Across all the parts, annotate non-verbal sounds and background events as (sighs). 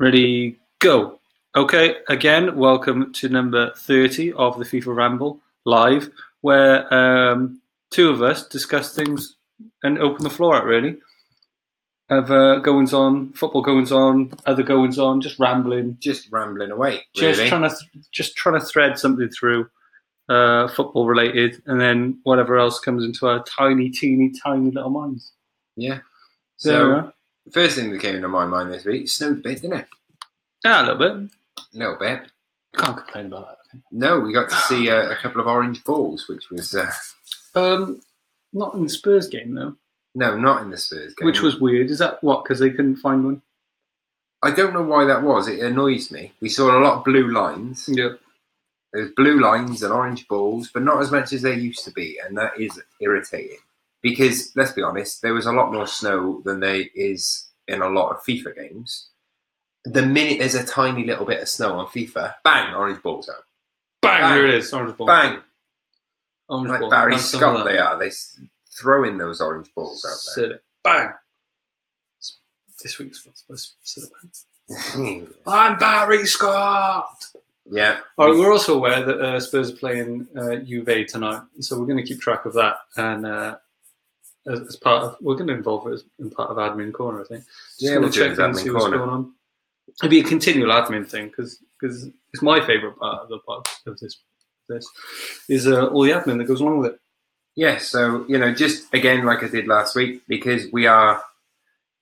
Ready, go. Okay, again, welcome to number 30 of the FIFA Ramble live, where um, two of us discuss things and open the floor out, really. Of uh, goings on, football goings on, other goings on, just rambling, Just rambling away. just really. trying to th- just trying to thread something through uh, football related, and then whatever else comes into our tiny, teeny, tiny little minds. Yeah. So, are. first thing that came into my mind this week, it snowed a bit, didn't it? Yeah, a little bit. A little bit. Can't complain about that. No, we got to see uh, a couple of orange balls, which was uh, Um, not in the Spurs game though, no, not in the Spurs game. which was weird. Is that what? Because they couldn't find one. I don't know why that was. It annoys me. We saw a lot of blue lines. Yeah. There's blue lines and orange balls, but not as much as there used to be, and that is irritating. Because let's be honest, there was a lot more snow than there is in a lot of FIFA games. The minute there's a tiny little bit of snow on FIFA, bang, orange balls out. Bang! Bang. Here it is. Orange ball. Bang, Orange like ball. Barry of Scott they are. They s- throw in those orange balls out there. Sit. Bang. This week's supposed to sit. (laughs) I'm Barry Scott. yeah, All right, we're also aware that uh, Spurs are playing uh, Juve tonight, so we're going to keep track of that. And uh, as, as part of, we're going to involve it as in part of admin corner, I think. Just Yeah, we'll do it as in, admin see what's going on. It'd be a continual admin thing because because it's my favourite part of the part of this. This is uh, all the admin that goes along with it. Yeah, so you know, just again, like I did last week, because we are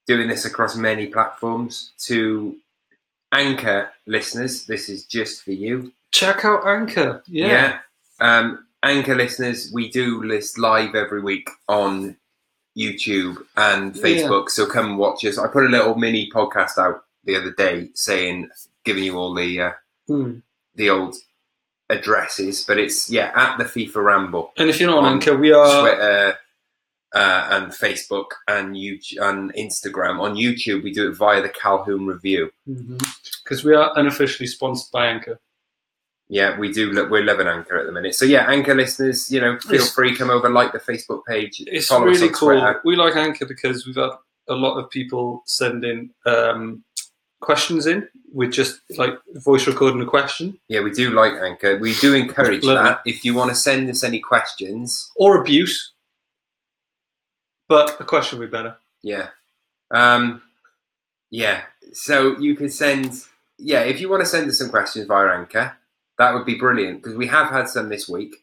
doing this across many platforms to anchor listeners. This is just for you. Check out Anchor. Yeah. Um, anchor listeners, we do list live every week on YouTube and Yeah. Facebook. So come and watch us. I put a little mini podcast out the other day saying, giving you all the uh, Hmm. the old addresses, but it's yeah at the FIFA Ramble. And if you're not on Anchor, we are. Twitter uh, and Facebook and YouTube and Instagram. On YouTube, we do it via the Calhoun Review. Because we are unofficially sponsored by Anchor. Yeah, we do. Look, we're loving Anchor at the minute. So yeah, Anchor listeners, you know, feel It's- free come over, like the Facebook page, It's really cool. We like Anchor because we've had a lot of people sending um, questions in with just like voice recording a question Yeah, we do like Anchor. We do encourage that. If you want to send us any questions, or abuse, but a question would be better. yeah, um, yeah. So you can send, yeah, if you want to send us some questions via Anchor, that would be brilliant because we have had some this week,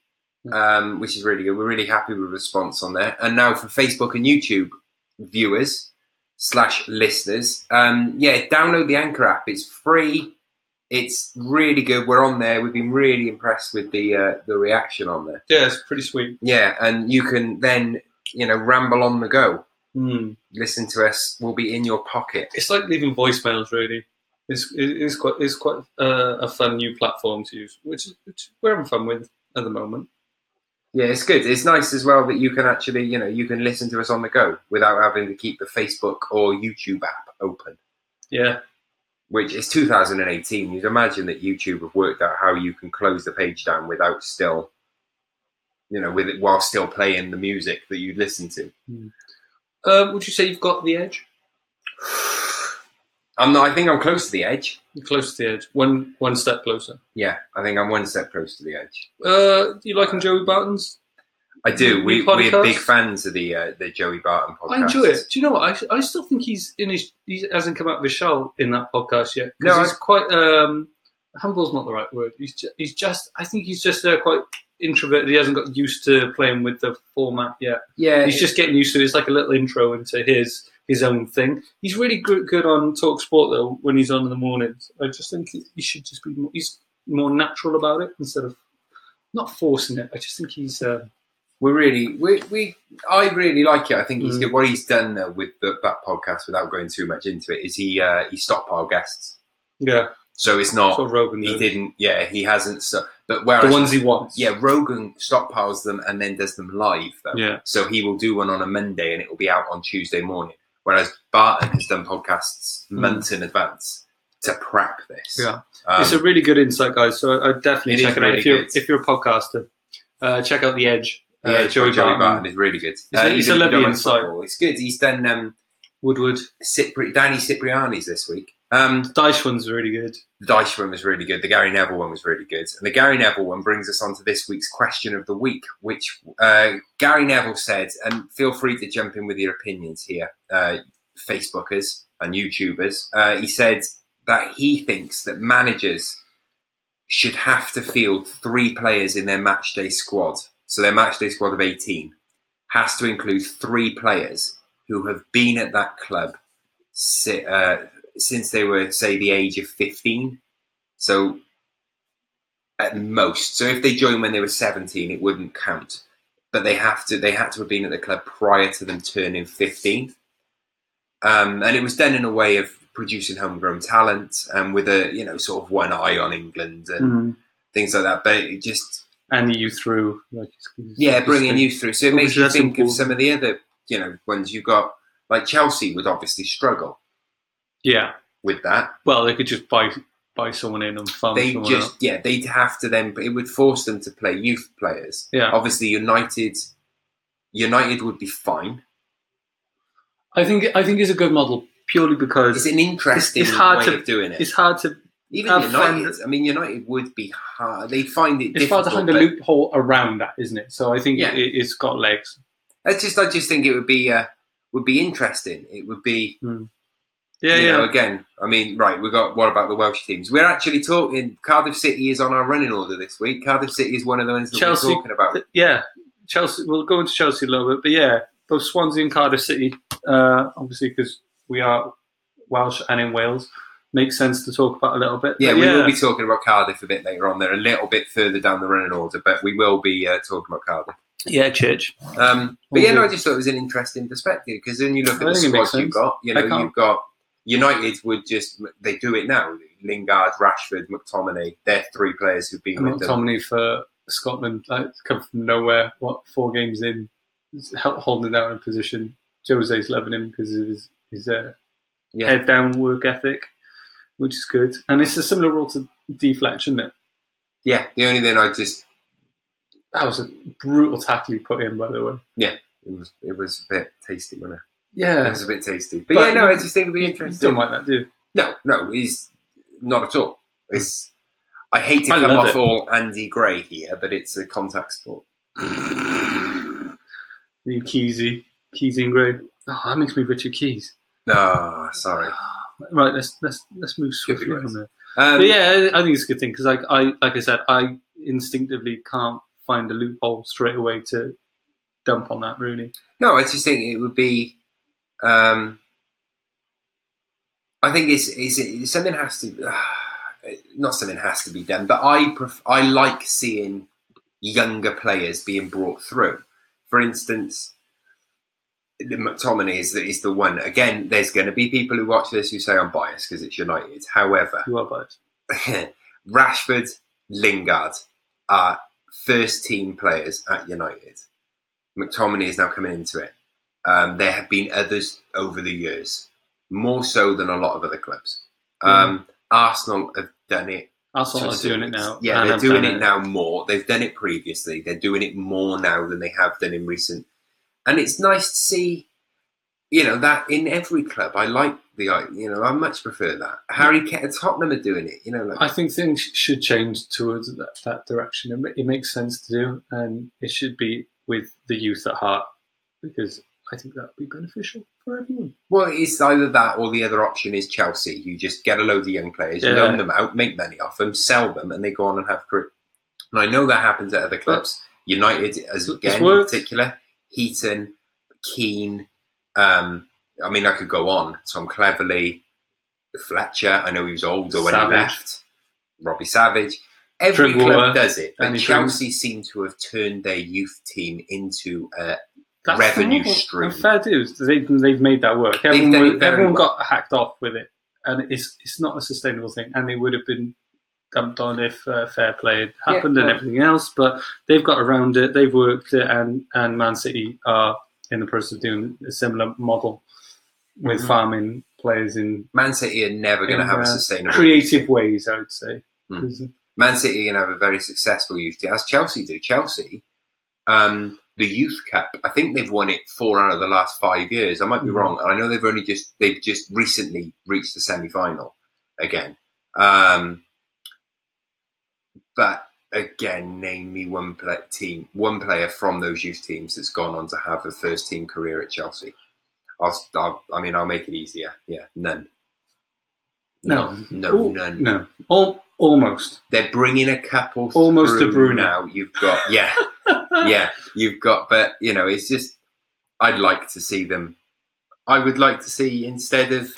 um, which is really good. We're really happy with the response on there. And now for Facebook and YouTube viewers slash listeners, um, yeah, download the Anchor app. It's free. It's really good. We're on there. We've been really impressed with the uh, the reaction on there. Yeah, it's pretty sweet. Yeah, and you can then you know ramble on the go. Hmm. Listen to us. We'll be in your pocket. It's like leaving voicemails. Really, it's it is quite it's quite uh, a fun new platform to use, which, which we're having fun with at the moment. Yeah, it's good. It's nice as well that you can actually, you know, you can listen to us on the go without having to keep the Facebook or YouTube app open. Yeah, Which is 2018. You'd imagine that YouTube have worked out how you can close the page down without still, you know, with it while still playing the music that you listen to. uh, would you say you've got the edge? (sighs) (sighs) (sighs) I'm not. I think I'm close to the edge. You're close to the edge, one one step closer. Yeah, I think I'm one step close to the edge. Uh, do you liking Joey Barton's? I do. We, we're big fans of the uh, the Joey Barton podcast. I enjoy it. Do you know what? I, I still think he's in his. He hasn't come out with a shell in that podcast yet. No, he's quite. Um, humble's not the right word. He's just, he's just. I think he's just uh, quite introverted. He hasn't got used to playing with the format yet. Yeah, He's just getting used to. it. It's like a little intro into his his own thing. He's really good, good on Talk Sport though. When he's on in the mornings, I just think he, he should just be. More, he's more natural about it instead of not forcing it. I just think he's. Uh, we're really we, we I really like it. I think he's Mm. good. What he's done though with the, that podcast, without going too much into it, is he uh, he stockpiled guests. yeah, So it's not Rogan. he didn't. Yeah, he hasn't. So, but the ones he wants. yeah, Rogan stockpiles them and then does them live though. Yeah. So he will do one on a Monday and it will be out on Tuesday morning. Whereas Barton has done podcasts Mm. months in advance to prep this. Yeah. Um, it's a really good insight, guys. So I definitely It check it out really if you're good. if you're a podcaster. Uh, check out the Edge. yeah, Uh, Joey, Joey, Barton, is really good. He's a- a lovely insight. football, It's good. He's done um, Woodward. Cipri- Danny Cipriani's this week. Um, The Dyche one's really good. the Dyche one was really good. The Gary Neville one was really good. And the Gary Neville one brings us on to this week's question of the week, which uh, Gary Neville said, and feel free to jump in with your opinions here, uh, Facebookers and YouTubers. Uh, he said that he thinks that managers should have to field three players in their matchday squad. So their matchday squad of 18 has to include three players who have been at that club si- uh, since they were, say, the age of 15. So at most. So if they joined when they were 17, it wouldn't count. But they have to. They had to have been at the club prior to them turning 15. Um, and it was done in a way of producing homegrown talent and with a you know sort of one eye on England and Mhm. things like that. But it just And you through. Like, yeah, bringing you through. So it makes you think of some of the other you know ones you got. Like Chelsea would obviously struggle Yeah. with that. Well, they could just buy buy someone in and farm they someone just out. yeah they'd have to then but it would force them to play youth players Yeah. obviously united united would be fine I think I think it's a good model purely because it's an interesting it's hard way to- of doing it it's hard to even united fun. i mean united would be hard they find it it's hard to find a loophole around that, isn't it? So I think Yeah. it, it's got legs. it's just i just think it would be uh would be interesting it would be Yeah, you yeah. know again i mean right we've got what about the welsh teams we're actually talking cardiff city is on our running order this week cardiff city is one of the ones that Chelsea- we're talking about yeah, Chelsea. We'll go into Chelsea a little bit, but yeah, both Swansea and Cardiff City, uh, obviously because we are Welsh and in Wales, makes sense to talk about a little bit. Yeah, we will be talking about Cardiff a bit later on. They're a little bit further down the running order, but we will be uh, talking about Cardiff. yeah, church. Um, but yeah, no, I just thought it was an interesting perspective because then you look at the squad you've got. You know, you've got United would just they do it now. Lingard, Rashford, McTominay. They're three players who've been with them. McTominay for Scotland, like, come from nowhere. What four games in, holding down a position. Jose's loving him because of his his uh, Yeah, head down work ethic, which is good. And it's a similar role to deflection. Isn't it? yeah. The only thing I just That was a brutal tackle he put in, by the way. Yeah, it was it was a bit tasty, wasn't it? Yeah, it's a bit tasty. But, But yeah, no, I just think it'd be you interesting. don't like that, do you? No, no, he's not at all. It's I hate to I come off it. all Andy Gray here, but it's a contact sport. You Keysy, Keysy and Gray. Oh, that makes me Richard Keys. Ah, sorry. Right, let's let's let's move swiftly on there. Um, But yeah, I I think it's a good thing because, like I like I said, I instinctively can't find a loophole straight away to dump on that. Really, No, I just think it would be. Um, I think it's, it's, something has to. (sighs) not something has to be done, but I pref- I like seeing younger players being brought through. For instance, the McTominay is the, is the one. Again, there's going to be people who watch this who say I'm biased because it's United. However, you are biased. (laughs) Rashford, Lingard are first team players at United. McTominay is now coming into it. Um, there have been others over the years, more so than a lot of other clubs. Um, Arsenal have done it. Arsenal are doing it now. Yeah, and they're doing it now more. They've done it previously. They're doing it more now than they have done in recent. And it's nice to see, you know, that in every club. I like the, you know, I much prefer that. Harry Kane, Tottenham are doing it. You know, like I think things should change towards that, that direction. It, it makes sense to do, and it should be with the youth at heart because I think that would be beneficial for everyone. Well, it's either that or the other option is Chelsea. You just get a load of young players, Yeah. loan them out, make money off them, sell them, and they go on and have career. And I know that happens at other clubs. United, as again in particular, Heaton, Keane. Um, I mean, I could go on. Tom Cleverley, Fletcher. I know he was older when Savage. he left. Robbie Savage. Every club does it, but Danny Chelsea seem to have turned their youth team into a That's revenue the model. stream. And Fair dues. They've, they've made that work. They've Everyone, done it very everyone well. got hacked off with it, and it's it's not a sustainable thing. And they would have been dumped on if uh, fair play had Yeah, happened and well- everything else. But they've got around it. They've worked it, and and Man City are in the process of doing a similar model with Mhm. farming players in, Man City are never going to in, have a uh, sustainable creative ways. I would say. 'Cause Man City are going to have a very successful youth team, as Chelsea do. Chelsea, um, the Youth Cup, I think they've won it four out of the last five years. I might be Mhm. wrong. I know they've only just they've just recently reached the semi final. again. Um, but again, name me one play, team, one player from those youth teams that's gone on to have a first team career at Chelsea. I'll, I'll I mean, I'll make it easier. Yeah, none. No. no, Al- none. No, Al- almost. They're bringing a couple Almost through Bruno. Now. You've got yeah, (laughs) yeah. (laughs) You've got, but you know, it's just. I'd like to see them. I would like to see instead of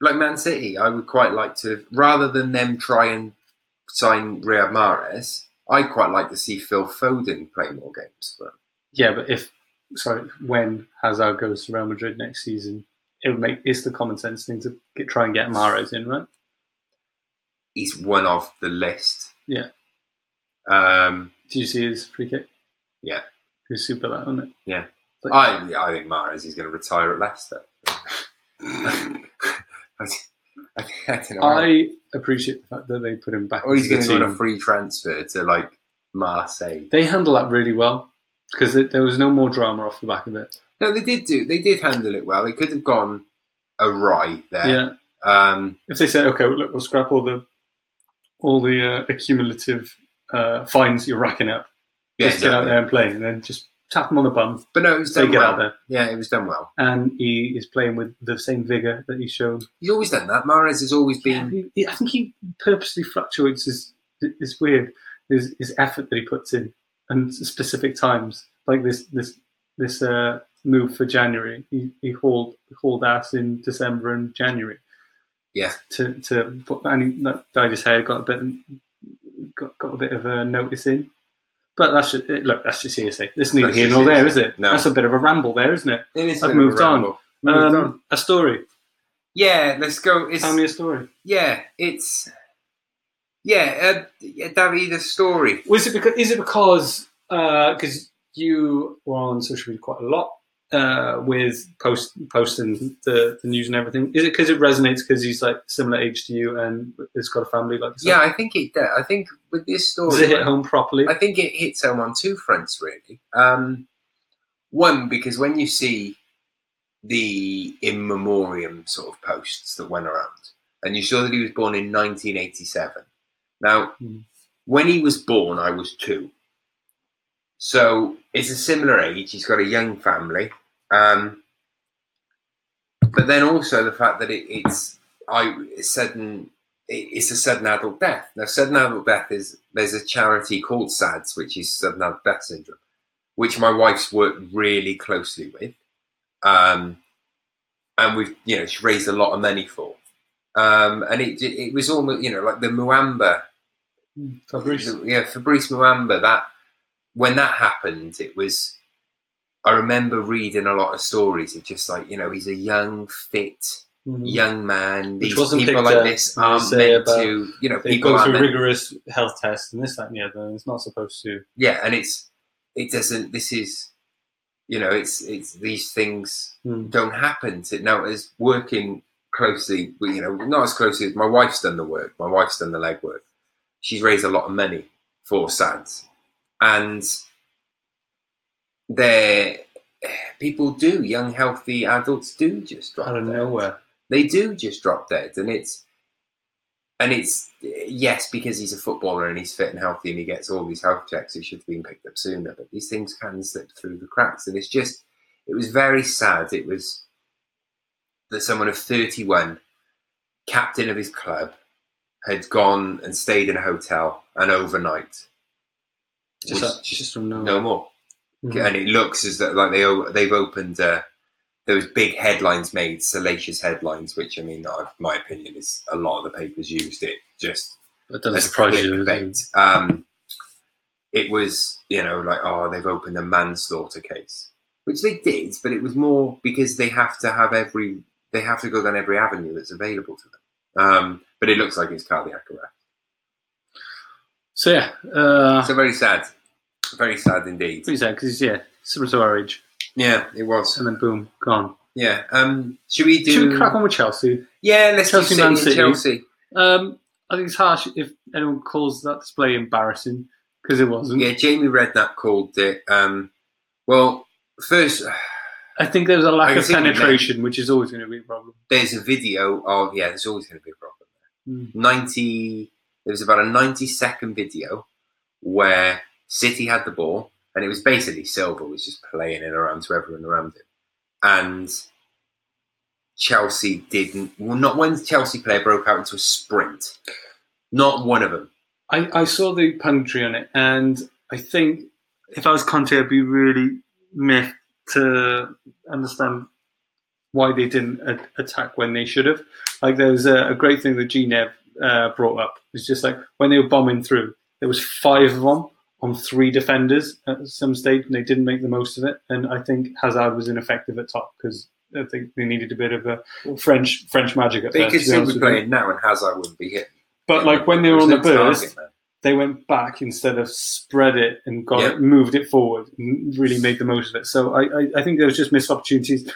like Man City. I would quite like to rather than them try and sign Riyad Mahrez. I'd quite like to see Phil Foden play more games. But Yeah, but if sorry, when Hazard goes to Real Madrid next season, it would make it's the common sense thing to get, try and get Mahrez in, right? he's one of the list. Yeah. Um, Did you see his free kick? Yeah. It was super that, wasn't it? Yeah. Like- I yeah, I think Mahrez is going to retire at Leicester. (laughs) I, I, I don't know. I appreciate the fact that they put him back. or he's going to go on a free transfer to like Marseille. They handle that really well because there was no more drama off the back of it. No, they did do. They did handle it well. It could have gone awry there. Yeah. Um, If they say, okay, look, we'll scrap all the all the uh, accumulative uh, fines you're racking up, yeah, just get out there and play, and then just tap him on the bum, But no, it was done get well. out there. Yeah, it was done well. And he is playing with the same vigor that he showed He's always done that. Mahrez has always been. he- I think he purposely fluctuates his. It's weird. His, his effort that he puts in, and specific times like this this this uh, move for January. He, he hauled hauled ass in December and January. Yeah. To to put and he that dyed his hair, got a bit got got a bit of a notice in. But that's just, look, that's just hearsay. This neither That's here nor there, is it? No. That's a bit of a ramble there, isn't it? It is I've a bit of a moved on. Moved on. Um, a story. Yeah, let's go. It's, Tell me a story. yeah, it's yeah, uh, a story. Was it because? Is it because? Because you were on social media quite a lot uh, with post posting the, the news and everything. Is it because it resonates because he's like similar age to you and has got a family like Yeah. I think it. does. I think with this story, Does it hit home properly? I think it hits home on two fronts, really. Um, one, because when you see the in memoriam sort of posts that went around, and you saw that he was born in 1987. Now, Mm. when he was born, I was two. So it's a similar age. He's got a young family. Um, but then also the fact that it, it's I it's sudden it- it's a sudden adult death. Now, sudden adult death is there's a charity called SADS, which is sudden adult death syndrome, which my wife's worked really closely with, um, and we've you know she raised a lot of money for, um, and it it was almost you know like the Muamba, Fabrice. the- yeah Fabrice Muamba that when that happened it was. I remember reading a lot of stories of just like you know he's a young, fit, Mhm. young man. Which These wasn't people like up, this aren't meant about- to, you know, They people go aren't through meant, rigorous health tests and this, that, and the other. and It's not supposed to. yeah, and it's it doesn't. This is, you know, it's it's these things Mm. don't happen. To, now, as working closely, you know, not as closely as my wife's done the work. My wife's done the legwork. She's raised a lot of money for SADS, and there, eh, people do. Young, healthy adults do just drop Out of dead. nowhere. they do just drop dead and it's and it's yes because he's a footballer and he's fit and healthy and he gets all these health checks he should have been picked up sooner but these things can slip through the cracks and it's just it was very sad it was that someone of 31 captain of his club had gone and stayed in a hotel and overnight Just, was just from nowhere. no more Mhm. and it looks as though like they they've opened uh, those big headlines made salacious headlines, which I mean, I, my opinion is a lot of the papers used it just That doesn't surprise you. it? Um, it was you know like oh they've opened a manslaughter case, which they did, but it was more because they have to have every they have to go down every avenue that's available to them. Um, but it looks like it's cardiac arrest. So yeah, uh, So very sad, very sad indeed. pretty sad because yeah, similar to our age, Yeah, it was. and then boom, gone. Yeah. Um, should we do? Should we crack on with Chelsea? Yeah, let's Chelsea, do City Man City. Chelsea. Um, I think it's harsh if anyone calls that display embarrassing because it wasn't. Yeah, Jamie Redknapp called it. Um, well, first, I think there's a lack of penetration, which is always going to be a problem. there's a video of yeah. There's always going to be a problem. Mm. 90 there was about a 90 second video where City had the ball and it was basically Silva was just playing it around to everyone around him. And Chelsea didn't well not one Chelsea player broke out into a sprint. Not one of them. I, I saw the punditry on it, and I think if I was Conte, I'd be really miffed to understand why they didn't a- attack when they should have. Like there was a, a great thing that Gnev uh, brought up. It's just like when they were bombing through, there was five of them on three defenders at some stage, and they didn't make the most of it. And I think Hazard was ineffective at top because I think they needed a bit of a French French magic at They first. could to be still be playing now and Hazard wouldn't be hit. But like when they were on the burst, they went back instead of spread it and got Yeah. it, moved it forward, and really made the most of it. So I, I, I think there was just missed opportunities.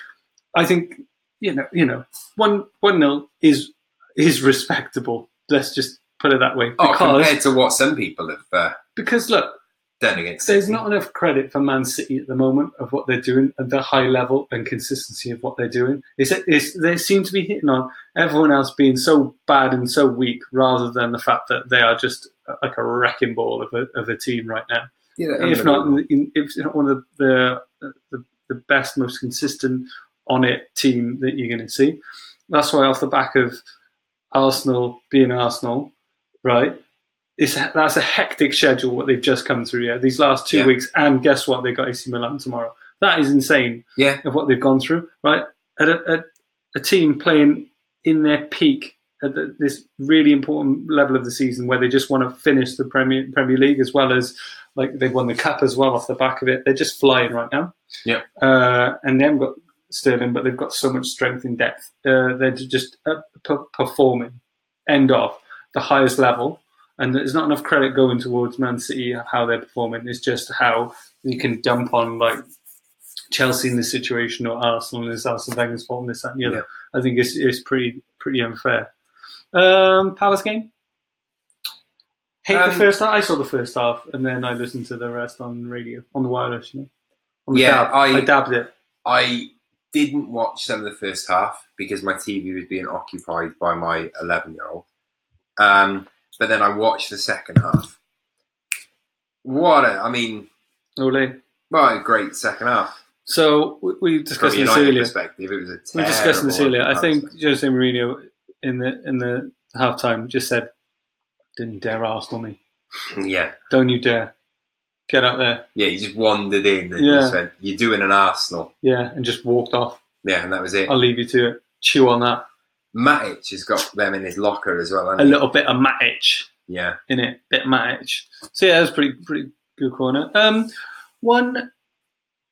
I think you know, you know, one one nil is is respectable. Let's just put it that way. Oh, compared to what some people have uh, because look, done against there's City. not enough credit for Man City at the moment of what they're doing and the high level and consistency of what they're doing. It's, it's, they seem to be hitting on everyone else being so bad and so weak rather than the fact that they are just uh, like a wrecking ball of a, of a team right now. Yeah, if not, in, if not one of the, the, the best, most consistent on it team that you're going to see. That's why, off the back of Arsenal being Arsenal, right? It's, that's a hectic schedule what they've just come through. Yeah, these last two Yeah. weeks, and guess what? They've got AC Milan tomorrow. That is insane yeah, of what they've gone through, right? At a, at a team playing in their peak at the, this really important level of the season, where they just want to finish the Premier Premier League as well as like they've won the cup as well off the back of it. They're just flying right now. Yeah. uh, and they haven't got Sterling, but they've got so much strength in depth. Uh, they're just uh, p- performing end of the highest level. And there's not enough credit going towards Man City how they're performing. It's just how you can dump on like Chelsea in this situation or Arsenal and this Arsene Wenger's fault and this that and the other. I think it's, it's pretty pretty unfair. Um, Palace game. Hate the Um, first half. I saw the first half and then I listened to the rest on radio on the wireless. You know, on the Yeah, dab. I- I dabbed it. I didn't watch some of the first half because my TV was being occupied by my 11 year old. Um, but then I watched the second half. What a, I mean, Ole. what a great second half. So we, discussed this earlier. perspective, it was a We discussed this earlier. I think. Jose Mourinho in the in the halftime just said, "Didn't you dare Arsenal me? Yeah, Don't you dare get out there." yeah, he just wandered in and Yeah. just went, You're doing an Arsenal. Yeah, and just walked off. Yeah, and that was it. I'll leave you to it. Chew on that. Matic has got them in his locker as well. A little bit of Matic Yeah. in it, bit Matic. So yeah, that was pretty pretty good corner. Um, one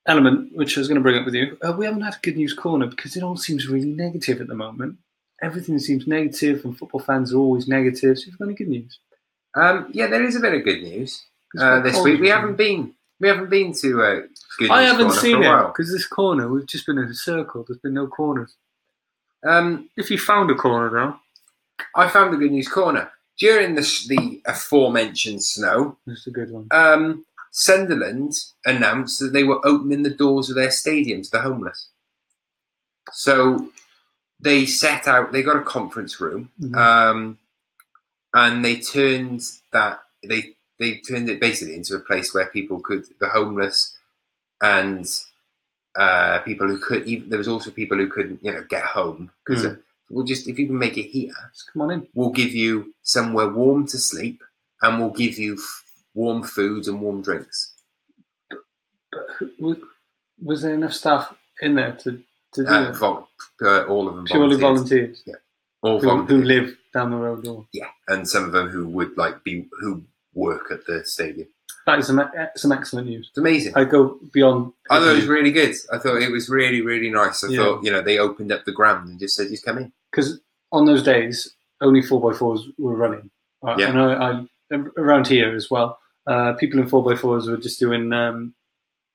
element which I was going to bring up with you, uh, we haven't had a good news corner because it all seems really negative at the moment. Everything seems negative, and football fans are always negative. So, you've got any good news? Um, yeah, there is a bit of good news uh, this week. We haven't been we haven't been to uh, good I haven't seen it because this corner we've just been in a circle. There's been no corners. Um, If you found a corner though, I found the good news corner during the the aforementioned snow. that's a good one. Um, Sunderland announced that they were opening the doors of their stadium to the homeless. So they set out. They got a conference room, Mhm. um, and they turned that they they turned it basically into a place where people could the homeless and uh, people who could even there was also people who couldn't you know get home because Mm. we'll just if you can make it here Just come on in. we'll give you somewhere warm to sleep and we'll give you f- warm foods and warm drinks But who- was, there enough staff in there to, to do uh, vol- uh, all of them Purely volunteers. volunteers all who, who live down the road. Or yeah and some of them who would like be who work at the stadium that is some e- some excellent news. it's amazing I go beyond. I thought it was really good. I thought it was really, really nice. I Yeah. thought, you know, they opened up the ground and just said, just come in. because on those days only four x fours were running. Right? Yeah. And I, I around here as well. Uh, people in four x fours were just doing um,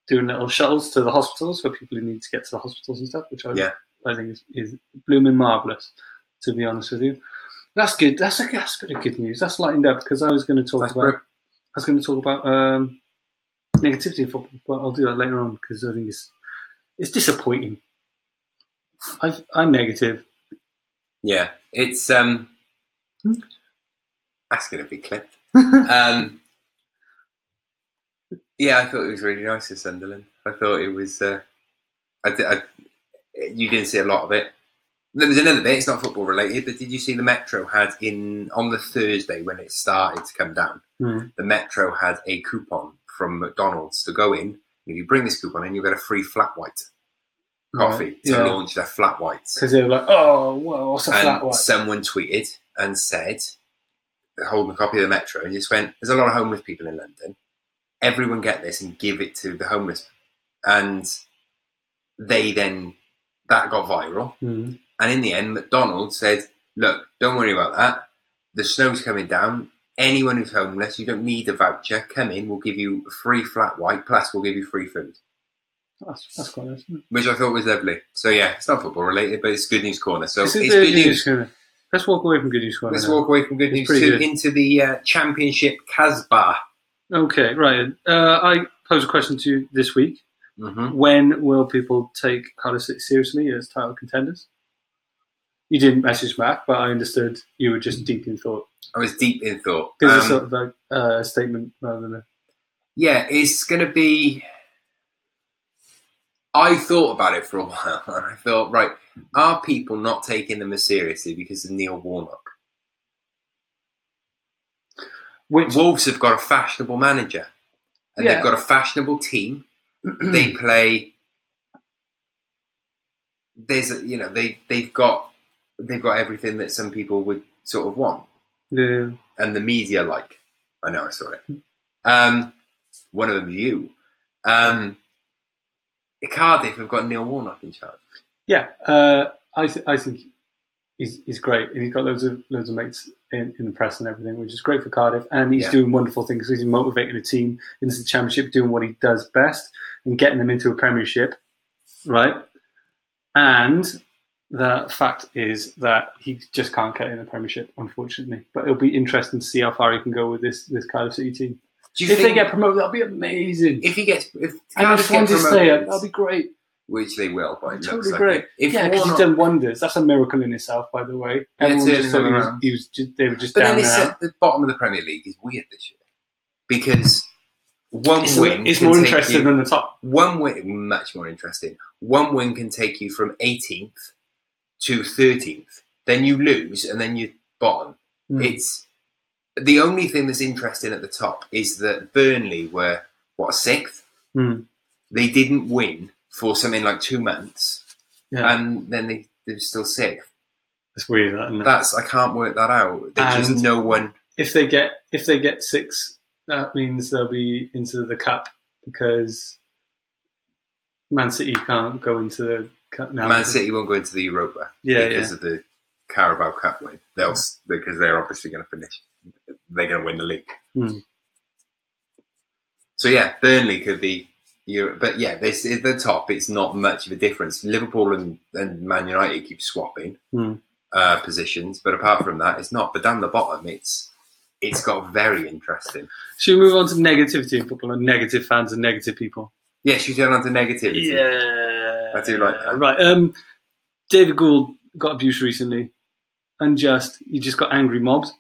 doing little shuttles to the hospitals for people who need to get to the hospitals and stuff, which I Yeah. I think is, is blooming marvelous. To be honest with you, that's good. That's a that's a bit of good news. That's lightened up because I was going to talk That's about great. I was going to talk about um, negativity in football, but I'll do that later on because I think it's it's disappointing. I, I'm negative. Yeah. It's, um, Hmm. That's going to be clipped. (laughs) um, yeah, I thought it was really nice of Sunderland. I thought it was. Uh, I, I, you didn't see a lot of it. There was another bit. It's not football related, but did you see the Metro had in on the Thursday when it started to come down? Mm. The Metro had a coupon from McDonald's to go in. If you bring this coupon in, you get a free flat white coffee Right, to yeah. launch their flat whites. Because they were like, oh, well, what's a flat white? someone tweeted and said, holding a copy of the Metro, and just went, "There's a lot of homeless people in London. Everyone get this and give it to the homeless." And they then that got viral, Mm. And in the end, McDonald's said, "Look, don't worry about that. The snow's coming down. Anyone who's homeless, you don't need a voucher. Come in. We'll give you a free flat white. Plus, we'll give you free food." That's, that's quite nice. isn't it? Which I thought was lovely. So yeah, it's not football related, but it's good news corner. So it's the good news. corner. Let's walk away from good news corner. Let's now. walk away from good It's news to good. into the uh, championship Casbah. Okay, right. Uh, I pose a question to you this week. Mm-hmm. When will people take Cardiff City seriously as title contenders? You didn't message back, but I understood you were just deep in thought. I was deep in thought. Because it's Um, sort of like uh, a statement rather than a. yeah, it's going to be. I thought about it for a (laughs) while, and I thought, right, are people not taking them as seriously because of Neil Warnock? Which, Wolves have got a fashionable manager, and Yeah. they've got a fashionable team. they (clears throat) play. There's, a, you know, they they've got they've got everything that some people would sort of want. the, and the media like. I know, I saw it. Um, one of them, you. Um, Cardiff have got Neil Warnock in charge. yeah, uh, I, th- I think he's, he's great. And he's got loads of loads of mates in, in the press and everything, which is great for Cardiff. And he's Yeah. doing wonderful things. He's motivating the team into the championship, doing what he does best and getting them into a premiership, right? And the fact is that he just can't get in the premiership, unfortunately. But it'll be interesting to see how far he can go with this this Cardiff City team. Do you If they get promoted, that'll be amazing. if he gets if Cardiff get Swansea stay promoted, up, that'll be great. which they will, it Totally like great. If yeah, because he's done wonders. That's a miracle in itself, by the way. Yeah, Everyone just thought he was, he was just, they were just but down then there. at the bottom of the Premier League is weird this year because one It's, win is more interesting you- than the top. one win much more interesting. One win can take you from 18th to 13th. Then you lose, and then you're bottom. Hmm. It's the only thing that's interesting at the top is that Burnley were what sixth. Hmm. They didn't win for something like two months, Yeah, and then they they're still sixth. That's weird. That, isn't it? That's I can't work that out. There's just no one. if they get if they get six, that means they'll be into the cup because Man City can't go into the cup now. Man City won't go into the Europa Yeah, because of the Carabao Cup win. They'll s because they're obviously going to finish. They're going to win the league. Hmm. So yeah, Burnley could be. Europe, but yeah, this at the top. It's not much of a difference. Liverpool and, and Man United keep swapping Hmm. uh, positions, but apart from that, it's not. But down the bottom, it's it's got very interesting. Should we move on to negativity in football and negative fans and negative people? Yes, you turn on to negativity. Yeah, I do like that. Right. Um, David Gold got abused recently, unjust. He just got angry mobs,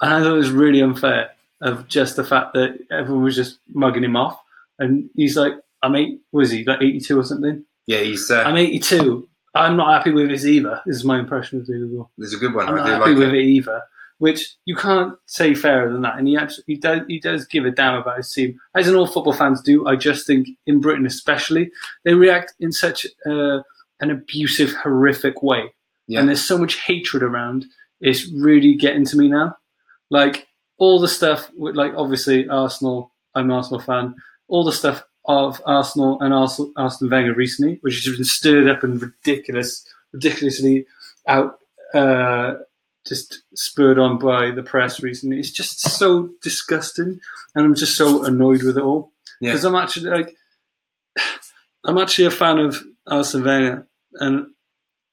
and I thought it was really unfair of just the fact that everyone was just mugging him off, and he's like, "I'm eight. Was he like 82 or something? Yeah, he's. Uh, I'm 82. I'm not happy with this either." This is my impression of David Gold. there's a good one. I'm I not do happy like with it. it either. Which you can't say fairer than that, and he actually he does he does give a damn about his team, as in all football fans do. I just think in Britain, especially, they react in such uh, an abusive, horrific way, Yeah. and there's so much hatred around. It's really getting to me now. Like all the stuff with, like obviously Arsenal. I'm an Arsenal fan. All the stuff of Arsenal and Arsenal, Arsene Wenger recently, which has been stirred up and ridiculous, ridiculously out. Uh, just spurred on by the press recently. It's just so disgusting, and I'm just so annoyed with it all Yeah. because I'm actually like, I'm actually a fan of Arsene Wenger, and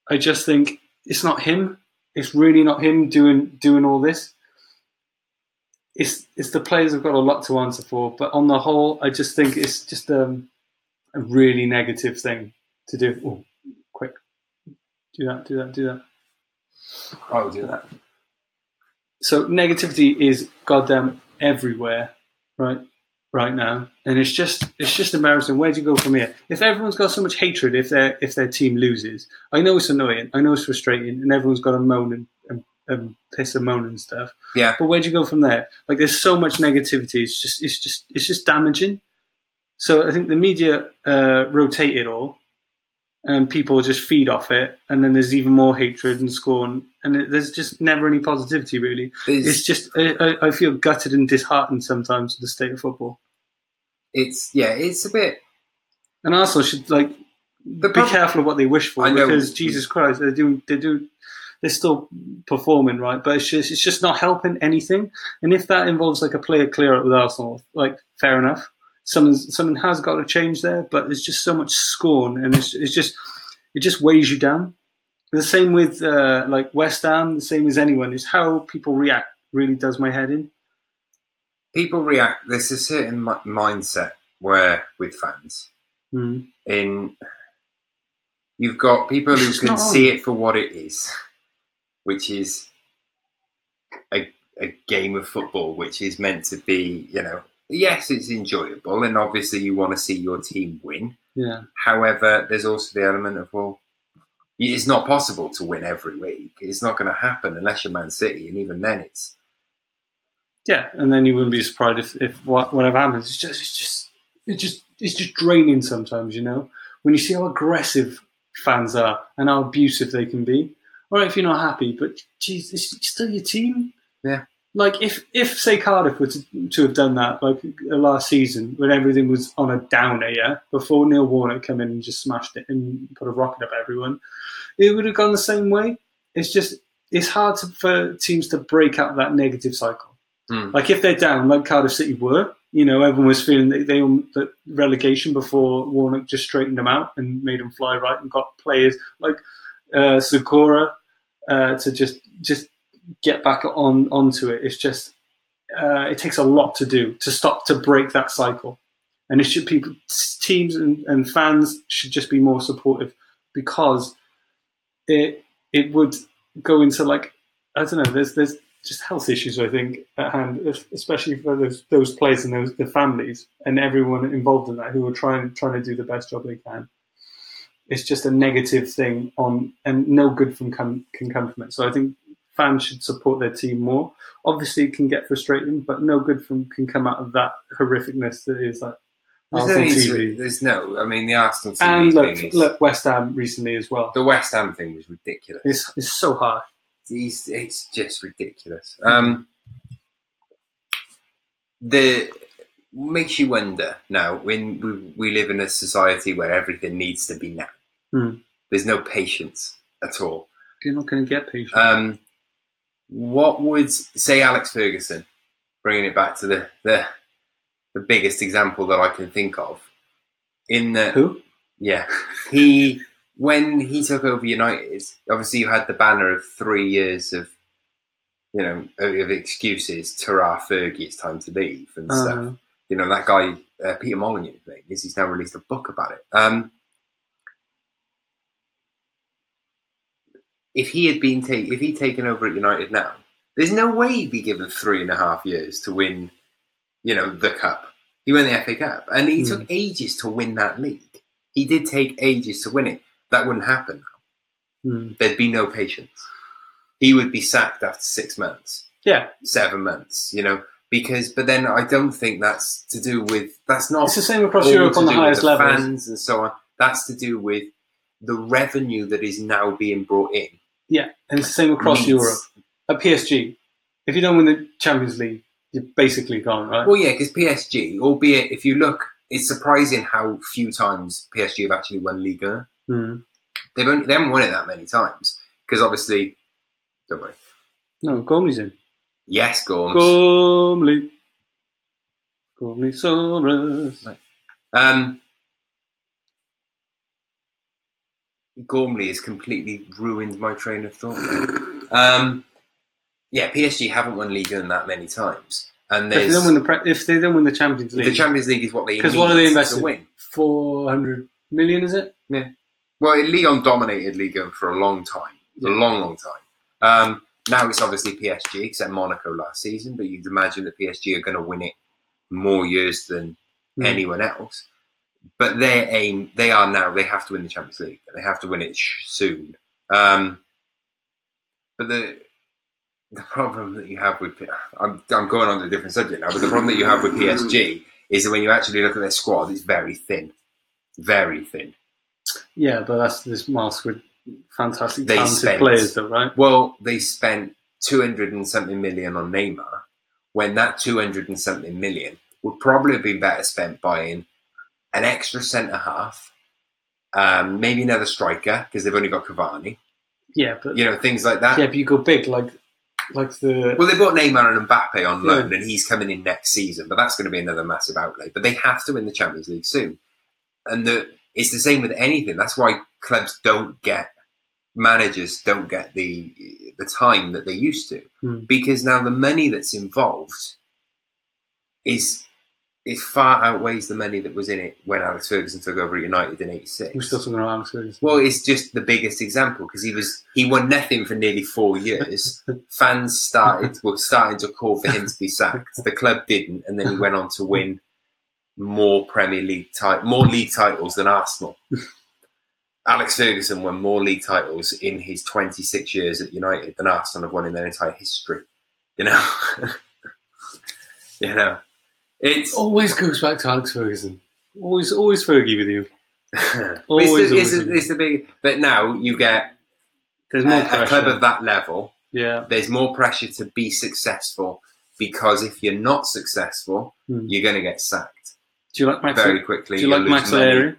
I just think it's not him. It's really not him doing doing all this. It's it's the players have got a lot to answer for, but on the whole, I just think it's just um, a really negative thing to do. Oh, quick, do that, do that, do that. I'll do that. so negativity is goddamn everywhere, right? Right now, and it's just it's just embarrassing. Where do you go from here? If everyone's got so much hatred, if their if their team loses, I know it's annoying, I know it's frustrating, and everyone's got to moan and, and, and piss and moan and stuff. Yeah. But where do you go from there? Like, there's so much negativity. It's just it's just it's just damaging. So I think the media uh, rotate it all, and people just feed off it, and then there's even more hatred and scorn, and it, there's just never any positivity really. There's- It's just I, I- feel gutted and disheartened sometimes with the state of football, it's yeah, it's a bit. and Arsenal should like be prob- careful of what they wish for I know. because Jesus Christ, they're doing they do they're still performing right, but it's just it's just not helping anything. And if that involves like a player clear up with Arsenal, like fair enough. Something something has got to change there, but there's just so much scorn, and it's it's just it just weighs you down. The same with uh, like West Ham, the same as anyone. Is how people react really does my head in. people react. There's a certain mi- mindset where with fans Mm. in you've got people who It's can see it for what it is, which is a, a game of football, which is meant to be, you know, yes, it's enjoyable, and obviously you want to see your team win. Yeah, However, there's also the element of well, it's not possible to win every week. It's not going to happen unless you're Man City, and even then, it's yeah, and then you wouldn't be surprised if, if whatever happens. It's just it's just it just it's just draining sometimes. You know, when you see how aggressive fans are and how abusive they can be. All right, if you're not happy, but geez, it's still your team. Yeah. Like if if say Cardiff were to, to have done that like uh, last season when everything was on a downer, yeah, before Neil Warnock come in and just smashed it and put a rocket up everyone, it would have gone the same way. It's just it's hard to, for teams to break out that negative cycle. Hmm. Like if they're down, like Cardiff City were, you know, everyone was feeling that they the relegation before Warnock just straightened them out and made them fly right and got players like uh, Sakura uh, to just just get back on onto it. It's just uh, it takes a lot to do to stop to break that cycle, and it should people teams and, and fans should just be more supportive because it it would go into like I don't know. There's there's just health issues I think at hand, especially for those those players and those the families and everyone involved in that who are trying trying to do the best job they can. It's just a negative thing on, and no good from come, can come from it. So I think fans should support their team more. Obviously, it can get frustrating, but no good from can come out of that horrificness that is like there's, no Arsenal TV. there's no. I mean, the Arsenal TV And look, thing is look, West Ham recently as well. the West Ham thing was ridiculous. It's, it's so hard. It's, it's just ridiculous. Um, the makes you wonder now when we, we live in a society where everything needs to be now. Hmm. There's no patience at all. You're not going to get patient. Um, what would say Alex Ferguson, bringing it back to the, the the biggest example that I can think of, in the Who? yeah, he when he took over United, obviously you had the banner of three years of you know of of excuses. Tara Fergie, it's time to leave and stuff. Uh, You know that guy uh, Peter Molyneux thing is he's now released a book about it. Um, if he had been take, if he'd taken over at United now, there's no way he'd be given three and a half years to win, you know, the cup. He won the FA Cup, and he Hmm. took ages to win that league. He did take ages to win it. That wouldn't happen. hmm. There'd be no patience. He would be sacked after six months Yeah, seven months, you know, because but then I don't think that's to do with that's not it's the same across Europe on the highest levels. fans and so on. That's to do with the revenue that is now being brought in. Yeah, and it's the same across Needs- Europe. At PSG, if you don't win the Champions League, you're basically gone, right? Well, yeah, because PSG, albeit if you look, it's surprising how few times PSG have actually won Liga. Hmm. They've only, they haven't won it that many times because obviously, don't worry. No, Gormley's in. Yes, Gorms. Gormley. Gormley Soros. Um, Gormley has completely ruined my train of thought. um, yeah, PSG haven't won League One that many times, and If they don't win the pre- if they don't win the Champions League, the Champions League is what they because what are they to win. Four hundred million, is it? Yeah. Well, Lyon dominated League One for a long time, a long, long time. Um, now it's obviously PSG, except Monaco last season, but you'd imagine that PSG are going to win it more years than Mm. anyone else. But their aim, they are now, they have to win the Champions League. They have to win it sh- soon. Um, but the the problem that you have with, I'm, I'm going on to a different subject now, but the problem that you have with PSG is that when you actually look at their squad, it's very thin. Very thin. Yeah, but that's this mask with fantastic They talented spent- players, though, right? Well, they spent 200 and something million on Neymar when that 200 and something million would probably have been better spent buying an extra centre half, um, maybe another striker because they've only got Cavani, Yeah, but you know, things like that. yeah, but you go big like like the Well, they've bought Neymar and Mbappe on Yeah. loan, and he's coming in next season, but that's going to be another massive outlay. But they have to win the Champions League soon, and the, it's the same with anything. That's why clubs don't get managers don't get the the time that they used to, Hmm. because now the money that's involved is is far outweighs the money that was in it when Alex Ferguson took over at United in we're '86. still talking about Alex Ferguson. Well, it's just the biggest example because he was he won nothing for nearly four years. (laughs) Fans started were starting to call for him to be sacked. The club didn't, and then he went on to win more Premier League ti- more league titles than Arsenal. (laughs) Alex Ferguson won more league titles in his 26 years at United than Arsenal have won in their entire history. You know, (laughs) you know, it's always goes back to Alex Ferguson. Always, always Fergie with you. (laughs) it's, Always, the, it's, the, it's the big. But now you get There's a, more a pressure. club of that level. yeah, there's more pressure to be successful because if you're not successful, Hmm. you're going to get sacked do you like Max? very quickly. do you like Max. Allegri?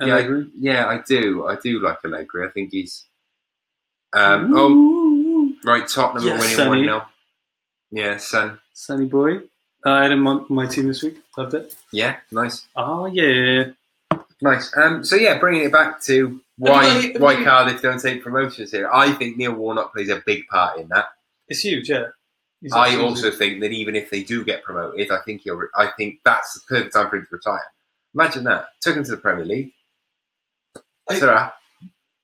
Yeah, Allegri? Yeah, I do. I do like Allegri. I think he's. Um, oh, right. Tottenham Yes, are winning 1 0. Yeah, son. Sunny boy. Uh, I had him on my team this week. Loved it. Yeah, nice. Oh yeah. Nice. Um, so, yeah, bringing it back to why, Have you- have why Cardiff don't take promotions here, I think Neil Warnock plays a big part in that. It's huge. Yeah. I also think that even if they do get promoted, I think he'll. Re- I think that's the perfect time for him to retire. Imagine that. Took him to the Premier League. I- Sarah,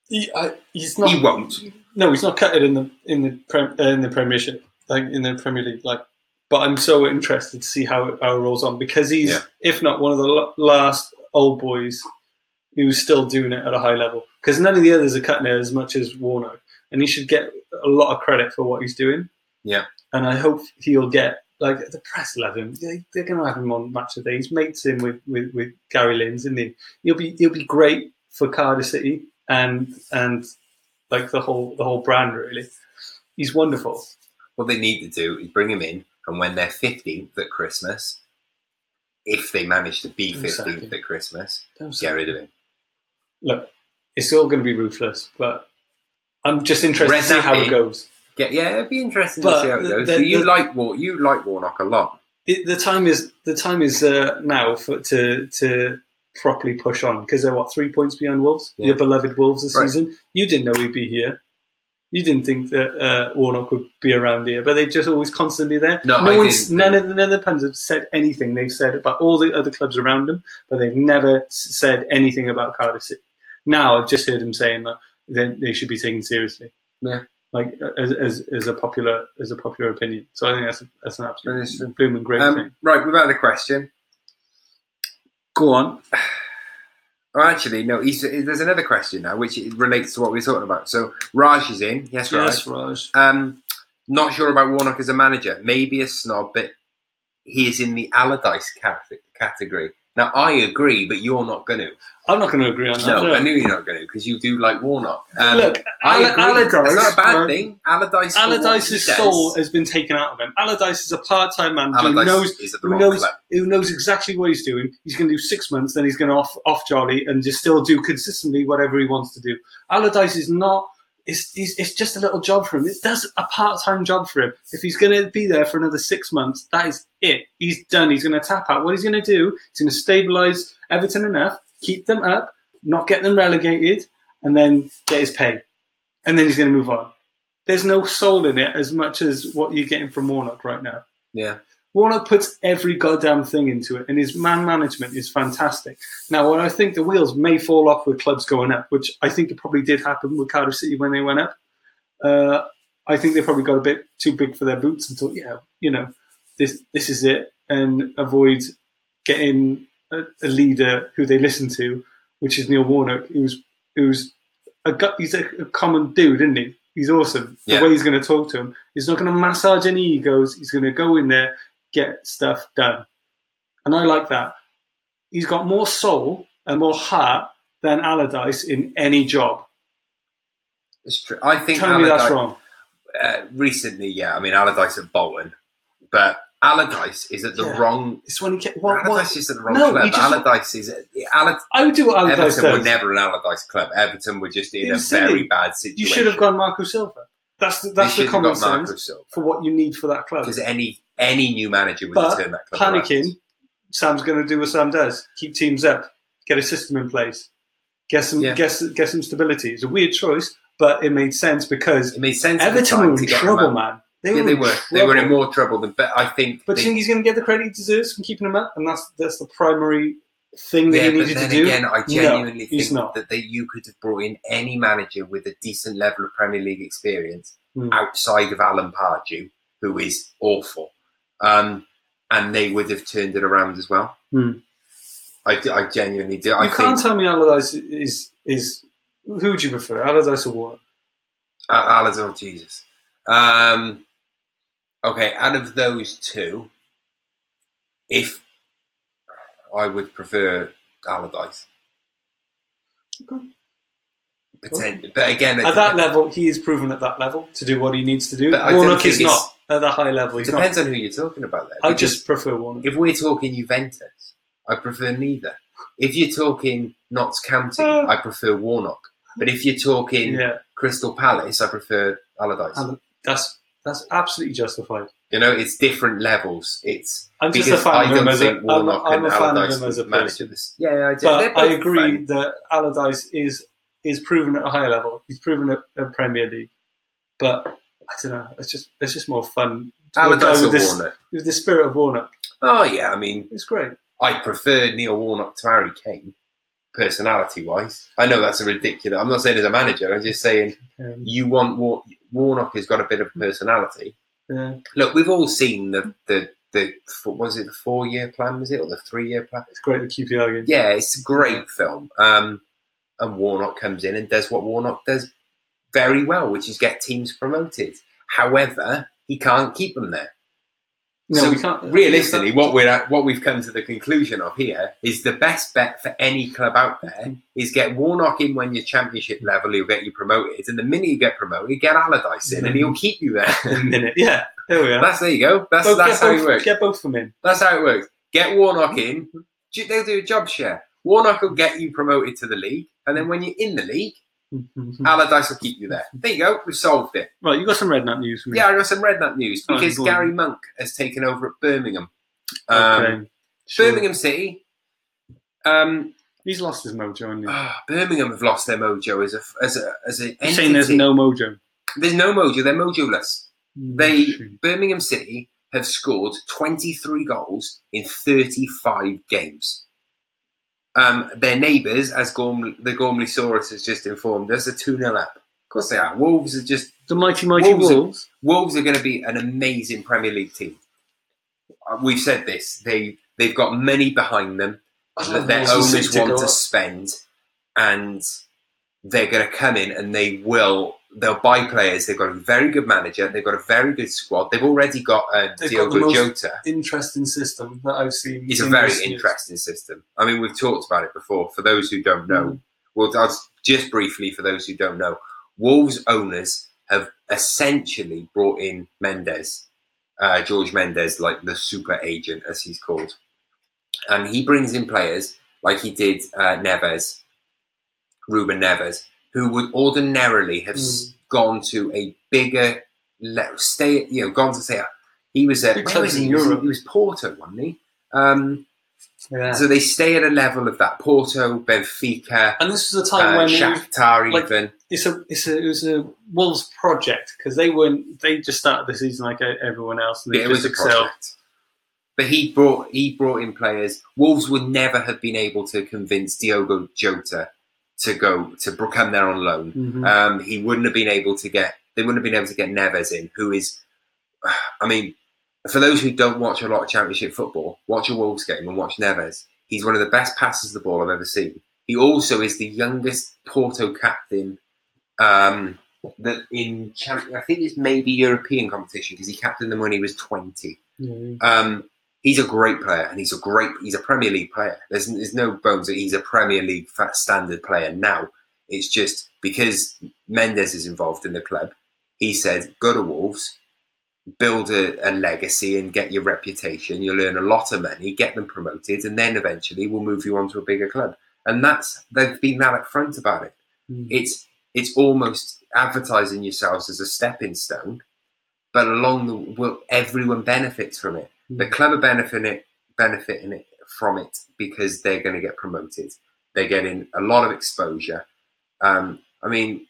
He, I, he's not. he won't. No, he's not cut it in the in the prem, uh, in the Premiership, like in the Premier League. Like, but I'm so interested to see how it, how it rolls on because he's, Yeah. if not one of the l- last old boys who's still doing it at a high level. Because none of the others are cutting it as much as Warnock, and he should get a lot of credit for what he's doing. Yeah. and I hope he'll get like the press love him. They, they're going to have him on match of the day. He's mates in with, with, with Gary Lynn's, isn't he? He'll be he'll be great for Cardiff City and and like the whole the whole brand really. He's wonderful. What they need to do is bring him in, and when they're 15th at Christmas, if they manage to be 15th Exactly. at Christmas, Don't get rid of him. Look, it's all going to be ruthless, but I'm just interested to see how it goes. Get, yeah, it'd be interesting But to see how it the- goes. the- so you the- like War, you like Warnock a lot. The time is the time is uh, now for to to properly push on because they're what three points behind Wolves, Yeah. your beloved Wolves this Right. season. You didn't know we'd be here. You didn't think that uh, Warnock would be around here, but they're just always constantly there. No, I one's didn't none of the none of the puns have said anything. They've said about all the other clubs around them, but they've never said anything about Cardiff City. Now I've just heard them saying that they, they should be taken seriously. Yeah. Like as, as, as a popular as a popular opinion. So I think that's a, that's an absolute blooming great thing. Um, right, we've had a question. Go on. Oh, actually, no. He's, there's another question now, which relates to what we are talking about. So Raj is in. Yes, Raj. Yes, Raj. Um, not sure about Warnock as a manager. Maybe a snob, but he is in the Allardyce category. Now, I agree, but you're not going to. I'm not going to agree on that. No, I knew you're not going to because you do like Warnock. Um, Look, I agree. Allardyce. It's not a bad thing. Allardyce. Allardyce's soul has been taken out of him. Allardyce is a part-time manager who knows is at the who knows club. who knows exactly what he's doing. He's going to do six months, then he's going to off off jolly and just still do consistently whatever he wants to do. Allardyce is not. It's, it's, just a little job for him. It does a part time job for him. If he's going to be there for another six months, that is it. He's done. He's going to tap out. What he's going to do? He's going to stabilise Everton enough, keep them up, not get them relegated, and then get his pay, and then he's going to move on. There's no soul in it as much as what you're getting from Warnock right now. Yeah. Warnock puts every goddamn thing into it, and his man management is fantastic. Now, when I think the wheels may fall off with clubs going up, which I think it probably did happen with Cardiff City when they went up, uh, I think they probably got a bit too big for their boots and thought, yeah, you know, this this is it, and avoid getting a, a leader who they listen to, which is Neil Warnock, who's who's a he's a, a common dude, isn't he? He's awesome. The Yeah. way he's going to talk to him, he's not going to massage any egos. He's going to go in there, get stuff done, and I like that. He's got more soul and more heart than Allardyce in any job. It's true. I think Tell me that's wrong. uh, recently, yeah. I mean, Allardyce at Bolton, but Allardyce is at the Yeah. wrong. It's when he get what, Allardyce what is at the wrong No, club. just- Allardyce is at, Aller, I would do what Allardyce Everton were never an Allardyce club. Everton were just in a was very bad situation. You should have gone Marco Silva. That's the, that's the common sense for what you need for that club. because any any new manager would But turned that club around. Panicking, Sam's going to do what Sam does: keep teams up, get a system in place, get some Yeah. get, some- get some stability. It's a weird choice, but it made sense because It made sense. Everton time were in trouble, man. Yeah, were they were. They were in more trouble than. But I think. But they- you think he's going to get the credit he deserves from keeping him up? And that's that's the primary thing that yeah, he needed then to do. again, I genuinely no, think not. that they, you could have brought in any manager with a decent level of Premier League experience Hmm. outside of Alan Pardew, who is awful, um, and they would have turned it around as well. Hmm. I, I genuinely do. I you think can't tell me Allardyce is is who would you prefer, Allardyce or what? uh, Alan's oh Jesus. Um, okay, out of those two, if I would prefer Allardyce. Okay. Potent- but again, At that level, he is proven at that level to do what he needs to do. But I Warnock think is not at the high level. it He's not. depends on who you're talking about there. I just prefer one. if we're talking Juventus, I prefer neither. If you're talking Notts County, Uh. I prefer Warnock. But if you're talking Yeah, Crystal Palace, I prefer Allardyce. Allar- that's that's absolutely justified. you know, it's different levels. It's I'm just a fan I of don't as a. think I'm, Warnock I'm and a fan of Allardyce as a would manage person. this. Yeah, I do. But I agree that Allardyce is is proven at a higher level. He's proven at, at Premier League, but I don't know. It's just it's just more fun. Allardyce out or with this Warnock. with the spirit of Warnock. Oh yeah, I mean, It's great. I prefer Neil Warnock to Harry Kane, personality-wise. I know that's a ridiculous. I'm not saying as a manager. I'm just saying Um, you want War- Warnock has got a bit of personality. yeah, Look, we've all seen the the the was it the four year plan was it or the three year plan? it's great. The QPR game. Yeah, it's a great film. Um, and Warnock comes in and does what Warnock does very well, which is get teams promoted. However, he can't keep them there. No, so we can't. realistically, what we're at, what we've come to the conclusion of here is the best bet for any club out there is get Warnock in when you're championship level, he'll get you promoted, and the minute you get promoted, get Allardyce in, and he'll mm-hmm. keep you there. (laughs) in a minute. Yeah, there we are. that's there you go. That's Both- that's how both, it works. Get both of them in. That's how it works. Get Warnock mm-hmm. in. They'll do a job share. Warnock will get you promoted to the league, and then when you're in the league, Allardyce will keep you there. There you go. We've solved it. right, you got some Redknapp news for me. Yeah, I got some Redknapp news Oh, because on. Gary Monk has taken over at Birmingham. Um, Okay. Sure. Birmingham City. Um, He's lost his mojo. hasn't he? ah, Birmingham have lost their mojo as a as a as an You're saying there's no mojo. There's no mojo. They're mojoless. They Shame. Birmingham City have scored 23 goals in 35 games. Um, their neighbours, as Gormley, the Gormley Saurus has just informed us, are 2 0 up. Of course they are. Wolves are just the mighty mighty Wolves are- Wolves. Wolves are going to be an amazing Premier League team. Uh, We've said this. They they've got money behind them that their owners want to spend, and they're going to come in and they will. They'll buy players. They've got a very good manager. They've got a very good squad. They've already got uh, They've got Diogo the most- Jota. Interesting system that I've seen. It's a very recent years. interesting system. I mean, we've talked about it before. For those who don't know, Mm. well, I'll just briefly for those who don't know, Wolves owners have essentially brought in Mendes, uh, George Mendes, like the super agent as he's called, and he brings in players like he did uh, Neves, Ruben Neves, who would ordinarily have Mm. gone to a bigger le- stay, you know, gone to say he was at where was he? in He was- Europe. He was Porto, wasn't he? Um, Yeah. so they stay at a level of that Porto, Benfica, and this was a time uh, when Shakhtar, like- even. it's a it's a it was a Wolves project because they weren't they just started the season like everyone else and they Yeah, it just a excelled. But he brought he brought in players. Wolves would never have been able to convince Diogo Jota to go to come there on loan. Mhm. Um, he wouldn't have been able to get they wouldn't have been able to get Neves in, who is, (sighs) I mean, for those who don't watch a lot of Championship football, watch a Wolves game and watch Neves. He's one of the best passers of the ball I've ever seen. He also is the youngest Porto captain um, that in champ- I think it's maybe European competition because he captained them when he was twenty. Um, he's a great player, and he's a great he's a Premier League player. There's there's no bones that he's a Premier League fat standard player now. It's just because Mendes is involved in the club. He said, "Go to Wolves, build a, a legacy, and get your reputation. You'll earn a lot of money, get them promoted, and then eventually we'll move you on to a bigger club." And that's they've been that upfront about it. Mm. It's it's almost advertising yourselves as a stepping stone, but along the well, everyone benefits from it. The Mm. club are benefiting it, benefiting it from it because they're going to get promoted. They're getting a lot of exposure. Um, I mean,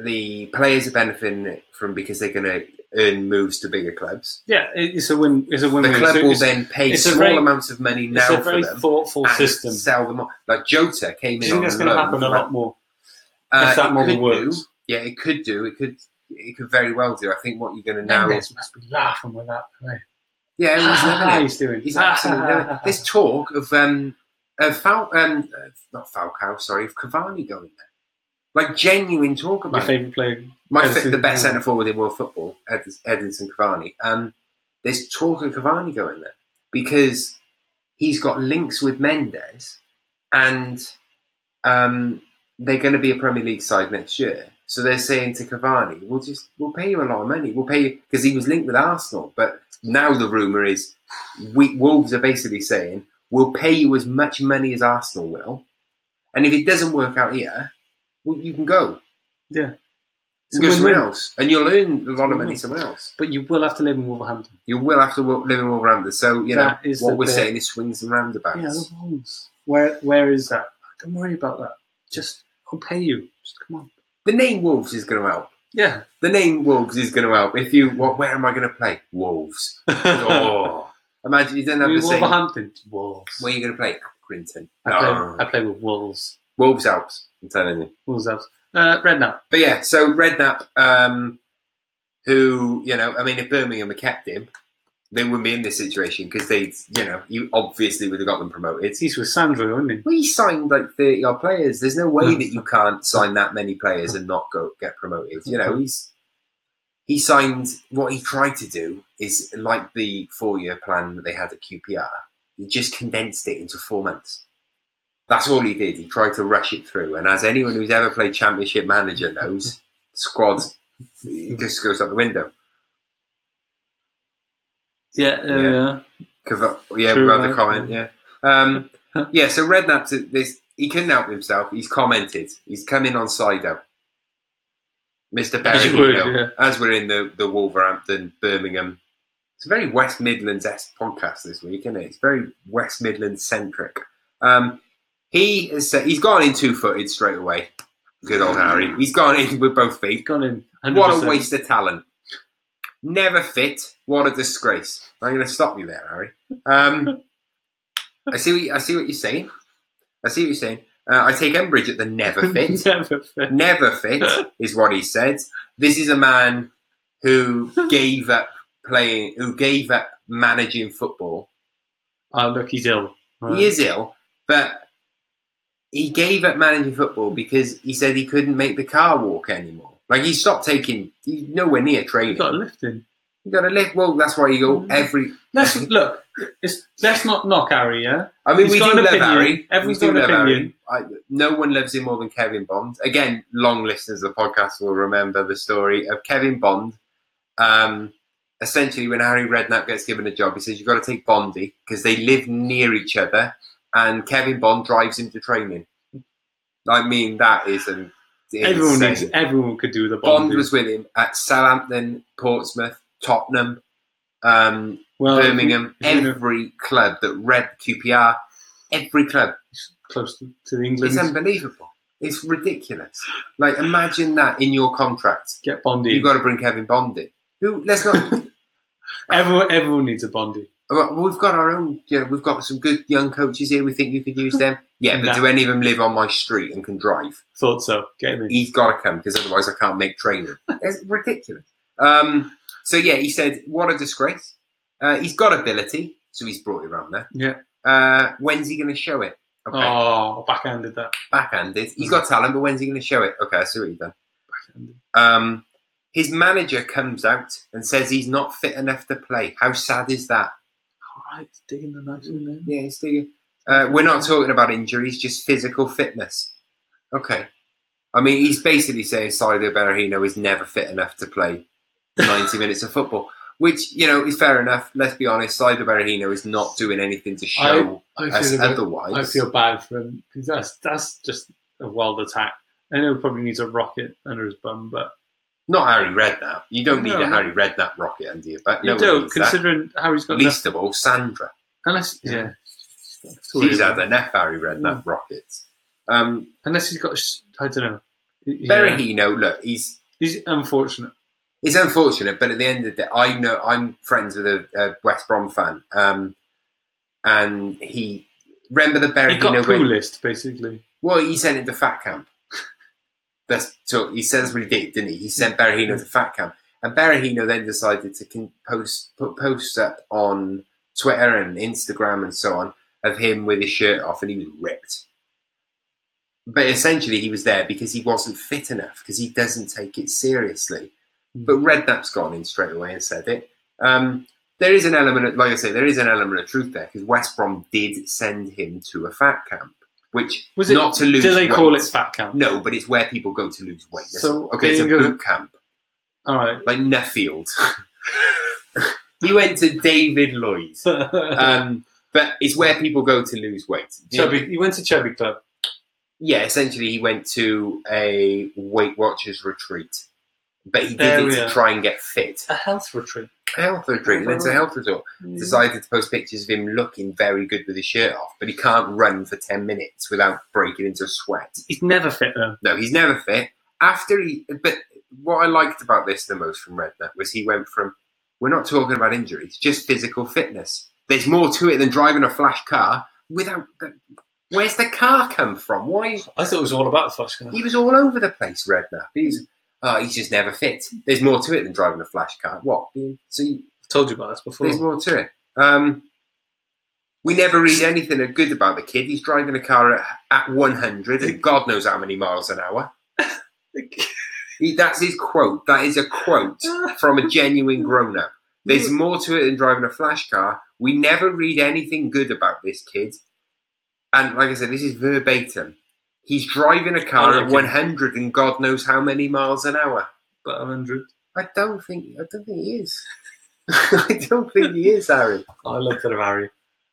the players are benefiting it from because they're going to earn moves to bigger clubs. Yeah, it's a win. It's a The win-win. club will then pay small very- amounts of money it's now a for them thoughtful and system. sell them on. Like Jota came in you think that's going to happen a lot more Uh, if that model works? do. Yeah, it could do. It could. It could very well do. I think what you're going to now. Mendes must be laughing with that play. Yeah, everyone's loving (laughs) it. he's doing. He's absolutely loving it. (laughs) There's talk of um of Fal- um uh, not Falcao, sorry, of Cavani going there. Like genuine talk about my favourite player. My the best centre forward in world football, Ed- Edinson Cavani. Um, there's talk of Cavani going there because he's got links with Mendes, and um, they're going to be a Premier League side next year. So they're saying to Cavani, "We'll just we'll pay you a lot of money. We'll pay you because he was linked with Arsenal, but now the rumor is we, Wolves are basically saying we'll pay you as much money as Arsenal will, and if it doesn't work out here, well, you can go." Yeah. It's go somewhere else, and you'll earn a lot of money somewhere else. But you will have to live in Wolverhampton. You will have to live in Wolverhampton. So you know That is what we're bit. saying is swings and roundabouts. Yeah, the Wolves. Where where is that? Don't worry about that. Just I'll pay you. Just come on. The name Wolves is going to help. Yeah. The name Wolves is going to help. If you, what, where am I going to play? Wolves. (laughs) Oh, imagine you don't have the same. Wolverhampton. Wolves. Where are you going to play? Accrington. I play, Oh. I play with Wolves. Wolves helps. I'm telling you. Wolves out. Uh, Redknapp. But yeah, so Redknapp, um, who you know, I mean, if Birmingham had kept him, they wouldn't be in this situation because they, you know, you obviously would have got them promoted. He's with Sandro, isn't he? Well, he signed like thirty odd players. There's no way that you can't sign that many players and not go get promoted. You know, he's he signed what he tried to do is like the four year plan that they had at QPR. He just condensed it into four months. That's all he did. He tried to rush it through. And as anyone who's ever played Championship Manager knows, squads just goes out the window. Yeah. Uh, Yeah. Cava- Yeah, True, we've got the right. comment. Yeah, um, yeah. So Redknapp's this. He couldn't help himself. He's commented. He's coming on Saido. Mr. As would, yeah. as we're in the, the Wolverhampton, Birmingham. It's a very West Midlands esque podcast this week, isn't it? It's very West Midlands centric. Um, he has said he's gone in two footed straight away. Good old Harry. He's gone in with both feet. Gone in. 100%. What a waste of talent. Never fit. What a disgrace. I'm going to stop you there, Harry. Um, (laughs) I see. What you, I see what you're saying. I see what you're saying. Uh, I take umbrage at the never (laughs) fit. Never fit. never fit is what he said. This is a man who (laughs) gave up playing, who gave up managing football. Oh, look, he's ill. He is ill, but he gave up managing football because he said he couldn't make the car walk anymore. Like he stopped taking. He's nowhere near training. He's got a lift in. You got to live. Well, that's why you go Mm. every. Let's (laughs) look. It's, let's not knock Harry. Yeah. I mean, He's we do love opinion. Harry. Everyone's got an opinion. Harry. I, no one loves him more than Kevin Bond. Again, long listeners of the podcast will remember the story of Kevin Bond. Um, essentially, when Harry Redknapp gets given a job, he says you've got to take Bondy because they live near each other, and Kevin Bond drives him to training. I mean, that is an Everyone needs. Everyone could do the Bond Bond. was with him at Southampton, Portsmouth, Tottenham. Um, well, Birmingham, you know, every club that read QPR, every club. close to, England. It's unbelievable. It's ridiculous. Like imagine that in your contract. Get Bondy. You've got to bring Kevin Bond in. Who let's not (laughs) everyone. Everyone needs a Bondy. We've got our own. You know, we've got some good young coaches here. We think you could use them. Yeah, but Nah. do any of them live on my street and can drive? Thought so. Get him in. He's got to come because otherwise I can't make training. It's ridiculous. Um, so yeah, he said, "What a disgrace." Uh, he's got ability, so he's brought it around there. Yeah. Uh, when's he going to show it? Okay, Oh, backhanded that. backhanded. He's got talent, but when's he going to show it? Okay, I see what you've done. Backhanded. Um, his manager comes out and says he's not fit enough to play. How sad is that? Right, digging the in there. Yeah, he's doing. Uh, we're not talking about injuries, just physical fitness. Okay. I mean, he's basically saying Saido Berahino is never fit enough to play 90 (laughs) minutes of football, which, you know, is fair enough. Let's be honest, Saido Berahino is not doing anything to show I us bit, otherwise. I feel bad for him because that's that's just a wild attack. I know he probably needs a rocket under his bum, but Not Harry Redknapp. You don't need No, a no. Harry Redknapp rocket under your you No one do needs that. considering he's got Least of all, Sandra. unless Yeah. yeah, She's had enough Harry Redknapp rockets. Um, unless he's got sh- I don't know. Yeah. Berahino, look, he's He's unfortunate. It's unfortunate, but at the end of the day, I know I'm friends with a, a West Brom fan, um, and he remember the He got Berahino. poo When, list basically. well, he sent him to Fat Camp. That's so he says what he did, didn't he? He sent Berahino to Fat Camp, and Berahino then decided to post put posts up on Twitter and Instagram and so on of him with his shirt off, and he was ripped. But essentially, he was there because he wasn't fit enough because he doesn't take it seriously. But Redknapp's gone in straight away and said it. Um, there is an element, of, like I say, there is an element of truth there because West Brom did send him to a fat camp, which Was it not to lose. Do they call it fat camp? No, but it's where people go to lose weight. So, okay, it's a you boot camp, All right. like Nuffield. he (laughs) went to David Lloyd's, (laughs) um, but it's where people go to lose weight. Chubby. He went to Chubby Club. Yeah, essentially, he went to a Weight Watchers retreat, but he did There it to try and get fit. A health retreat. A health retreat. He went to a health resort. Mm. Decided to post pictures of him looking very good with his shirt off, but he can't run for ten minutes without breaking into a sweat. He's never fit though. No, he's never fit. After he, but what I liked about this the most from Redknapp was he went from we're not talking about injuries, just physical fitness. There's more to it than driving a flash car without. Where's the car come from? Why? I thought it was all about the flash car. He was all over the place, Redknapp. He's Ah, oh, he's just never fit. There's more to it than driving a flash car. What? Mm. So you, I've told you about this before. there's more to it. Um, we never read anything good about the kid. He's driving a car at, at 100 and God knows how many miles an hour. (laughs) He, that's his quote. That is a quote from a genuine grown up. There's mm. more to it than driving a flash car. We never read anything good about this kid. And like I said, this is verbatim. He's driving a car at 100 and God knows how many miles an hour. But 100. I don't think. I don't think he is. (laughs) I don't think he is, Harry. I love that of Harry.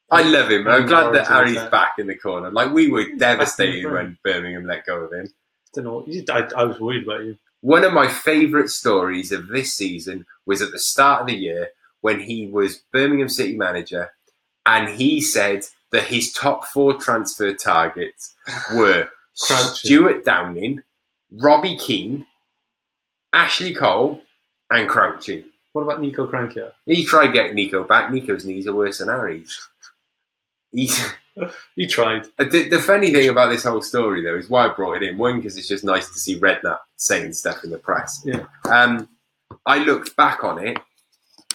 I love him. I'm glad that Harry's yeah. back in the corner. Like we were (laughs) devastated when Birmingham let go of him. Don't know I, I was worried about you. One of my favourite stories of this season was at the start of the year when he was Birmingham City manager, and he said that his top four transfer targets were. Stuart Downing, Robbie Keane, Ashley Cole, and Crouchy. What about Niko Kranjcar? He tried getting Nico back. Nico's knees are worse than Harry's. He's. (laughs) You tried. Uh, The, the funny thing about this whole story, though, is why I brought it in. One, because it's just nice to see Redknapp saying stuff in the press. Yeah. Um, I looked back on it,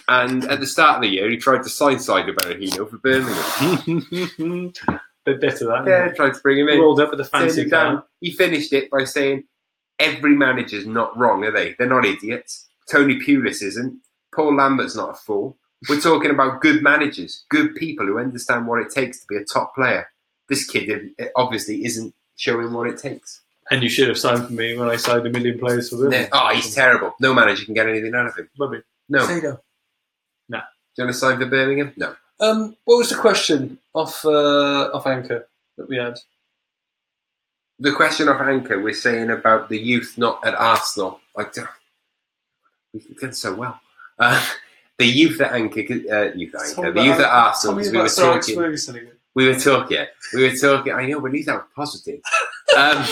and at the start of the year, he tried to sign Saido Berahino for Birmingham. (laughs) Bit better that. yeah, tried to bring him in. Rolled up with a fancy it down. car. He finished it by saying, "Every manager's not wrong, are they? They're not idiots. Tony Pulis isn't. Paul Lambert's not a fool. We're talking about good managers, good people who understand what it takes to be a top player. This kid uh, obviously isn't showing what it takes. And you should have signed for me when I signed a million players for them. Yeah. Oh, he's terrible. No manager can get anything out of him. Bobby. No. Say Do no. you want to sign for Birmingham? No. Um, what was the question off uh, off anchor that we had? The question of Anchor, we're saying about the youth not at Arsenal. Like, we've done so well. Uh, (laughs) the youth at Anchor, uh, youth at Anchor, the youth at Arsenal. we were talking. Ferguson again. We were talking. We were talking. I know, but at least I was positive. Um,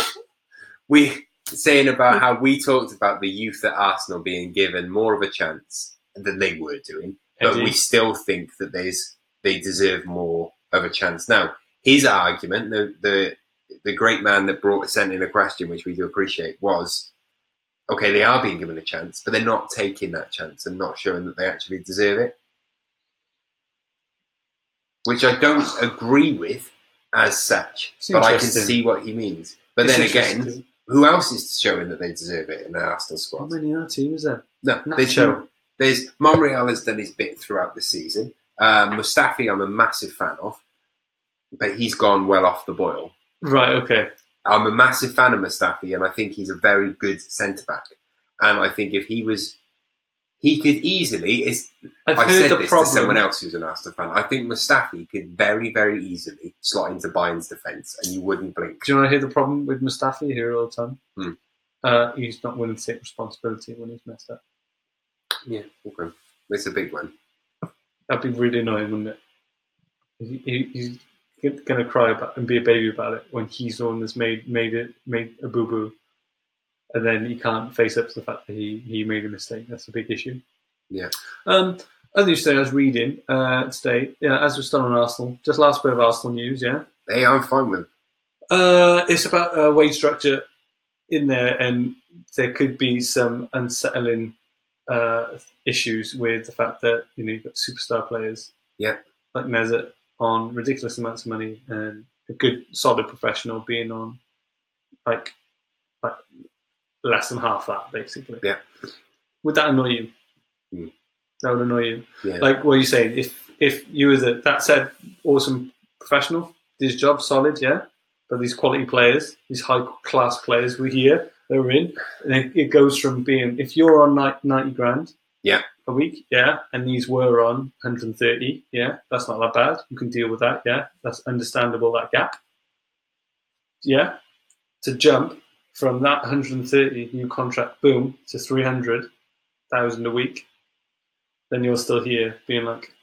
(laughs) we saying about how we talked about the youth at Arsenal being given more of a chance than they were doing, but Eddie. we still think that there's they deserve more of a chance. Now, his argument, the the the great man that brought sent in a question, which we do appreciate, was okay, they are being given a chance, but they're not taking that chance and not showing that they actually deserve it. Which I don't agree with as such, It's but I can see what he means. But It's then again, who else is showing that they deserve it in the Arsenal squad? how many are team is there? No, Not there's show. There's Monreal has done his bit throughout the season. Um, Mustafi, I'm a massive fan of, but he's gone well off the boil. Right. Okay. I'm a massive fan of Mustafi, and I think he's a very good centre back. And I think if he was, he could easily. It's, I've I heard said the this problem. to someone else who's an Arsenal fan. I think Mustafi could very, very easily slot into Bayern's defence, and you wouldn't blink. Do you want to hear the problem with Mustafi here all the time? Hmm. Uh, he's not willing to take responsibility when he's messed up. Yeah, okay. It's a big one. That'd be really annoying, wouldn't it? He, he, he's going to cry about and be a baby about it when he's the one that's made made it made a boo boo, and then he can't face up to the fact that he, he made a mistake. That's a big issue. Yeah. Um, other news today, I was reading uh, today. Yeah, as we're still on Arsenal, just last bit of Arsenal news. Yeah, Hey, I'm fine with. Uh, it's about uh, wage structure in there, and there could be some unsettling uh, issues with the fact that you know you've got superstar players, Yeah. like Mesut on ridiculous amounts of money, and a good solid professional being on like like less than half that, basically. Yeah. Would that annoy you? Hmm. That would annoy you. Yeah. Like what you saying? If if you was a that said awesome professional, did his job solid, yeah. But these quality players, these high class players, we're here, they're in, and it, it goes from being if you're on ni- ninety grand, Yeah. a week, yeah, and these were on 130, yeah, that's not that bad. You can deal with that, yeah, that's understandable. That gap, yeah, to jump from that 130 new contract, boom, to 300,000 a week, then you're still here being like,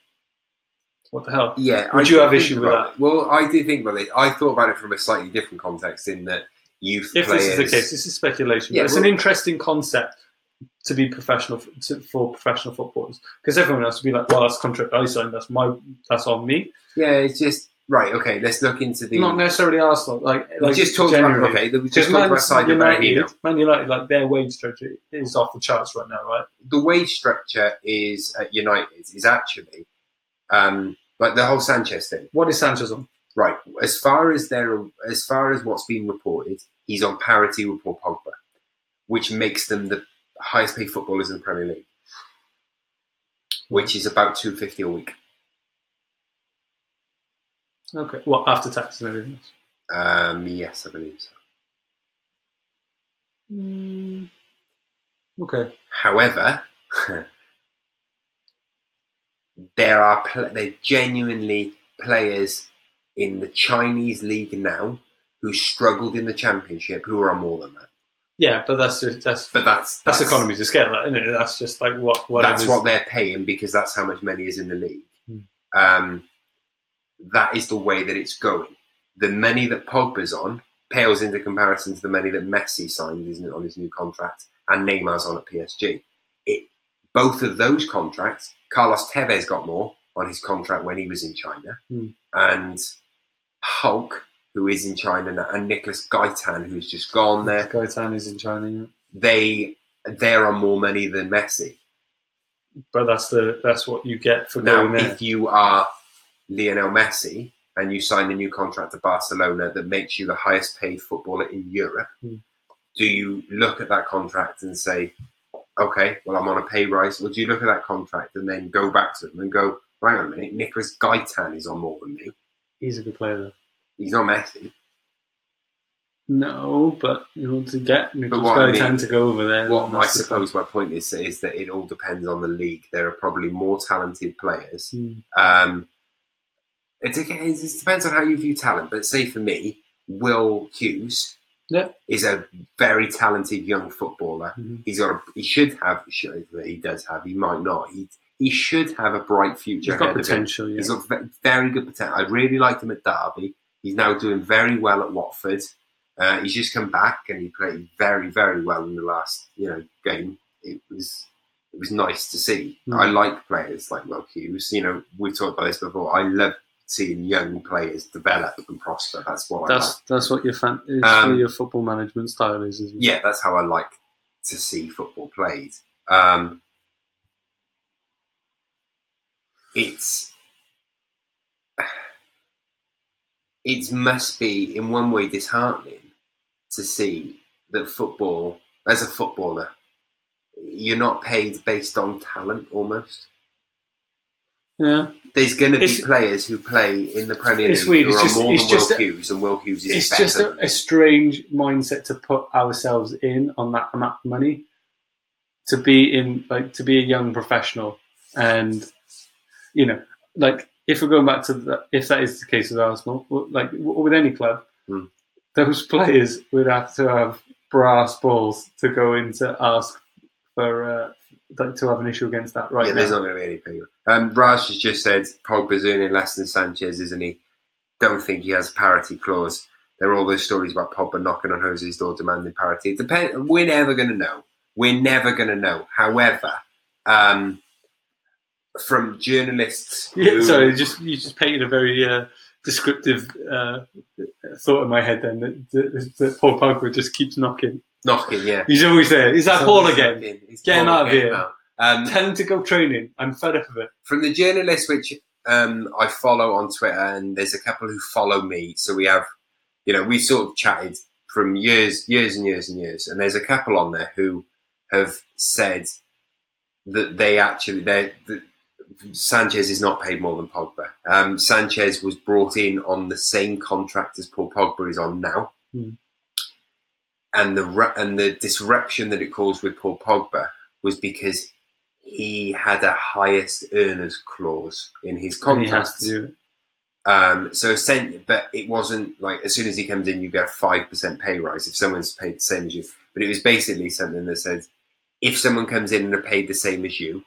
what the hell? Yeah, Would I you have issue with about it. Well, I do think about it. I thought about it from a slightly different context in that youth If players. this is the case, this is speculation. Yeah, but it's well- an interesting concept to be professional to, for professional footballers because everyone else would be like, "Well, that's contract I signed. That's my that's on me." Yeah, it's just right. Okay, let's look into the. Not necessarily Arsenal. Like, we just talked about okay. We just talked about side United. Man United, like their wage structure is off the charts right now, right? The wage structure is at United is actually um, like the whole Sanchez thing. What is Sanchez on? Right. As far as there, as far as what's been reported, he's on parity with Paul Pogba, which makes them the highest paid footballers in the Premier League, which is about two fifty a week. Okay, well after tax and everything else. Um, yes, I believe so. Mm, okay, However, (laughs) there are pl- there genuinely players in the Chinese league now who struggled in the championship who are on more than that. yeah, but that's just, that's But that's that's economies of scale, isn't it? That's just like what what that's what they're paying because that's how much money is in the league. Hmm. Um, that is the way that it's going. The money that Pogba's on pales into comparison to the money that Messi signed isn't it, on his new contract and Neymar's on at PSG. It both of those contracts, Carlos Tevez got more on his contract when he was in China, Hmm. and Hulk, who is in China now, and Nicholas Gaitan, who's just gone there Gaitan is in China, yeah. they they're on more money than Messi. but that's the that's what you get for Now, there. if you are Lionel Messi and you sign a new contract to Barcelona that makes you the highest paid footballer in Europe, Hmm. do you look at that contract and say, okay, well, I'm on a pay rise? Or do you look at that contract and then go back to them and go, hang on a minute, Nicholas Gaitan is on more than me. He's a good player, though. He's not Messi. No, but you want to get Nicholas what I Gaitan mean- to go over there. What I suppose my point is is that it all depends on the league. There are probably more talented players point. Um, it, it, it depends on how you view talent, but say for me, Will Hughes Yeah. is a very talented young footballer. Mhm. He's got a, he should have should, he does have he might not he he should have a bright future He's got ahead of him. potential, yeah. He's got very good potential. I really liked him at Derby. He's now doing very well at Watford. Uh, he's just come back and he played very very well in the last you know game. It was it was nice to see. Mm. I like players like Will Hughes. You know, we've talked about this before. I love seeing young players develop and prosper. That's what I like. That's that's what your fan is Um, your football management style is. Isn't it? Yeah, that's how I like to see football played. Um, it's it must be in one way disheartening to see that football as a footballer you're not paid based on talent almost. Yeah. there's going to be It's- players who play in the Premier League weird, who it's are just- more than just Will a- Hughes and Will Hughes is It's better just a, a strange mindset to put ourselves in on that amount of money to be in like to be a young professional. And you know like if we're going back to the, if that is the case with Arsenal like w- with any club Hmm. those players would have to have brass balls to go in to ask for uh, like to have an issue against that right yeah, now. there's not going to be any people. Um, Raj has just said Pogba's earning less than Sanchez, isn't he? Don't think he has a parity clause. There are all those stories about Pogba knocking on Jose's door demanding parity. It depend. We're never going to know. We're never going to know. However, um, from journalists, (laughs) Yeah, who- sorry, just you just painted a very uh, descriptive uh, thought in my head. Then that, that, that Paul Pogba just keeps knocking. knocking, yeah. He's always there. Is that Paul again? Knocking. It's Get him Paul out of here. now. Um, Tell him to go training. I'm fed up of it. from the journalists which um, I follow on Twitter, and there's a couple who follow me. So we have, you know, we sort of chatted from years, years and years and years, and there's a couple on there who have said that they actually they that Sanchez is not paid more than Pogba. Um, Sanchez was brought in on the same contract as Paul Pogba is on now. Hmm. And the and the disruption that it caused with Paul Pogba was because he had a highest earners clause in his contract. Um, so, but it wasn't like as soon as he comes in, you get a five percent pay rise if someone's paid the same as you. But it was basically something that said, if someone comes in and are paid the same as you,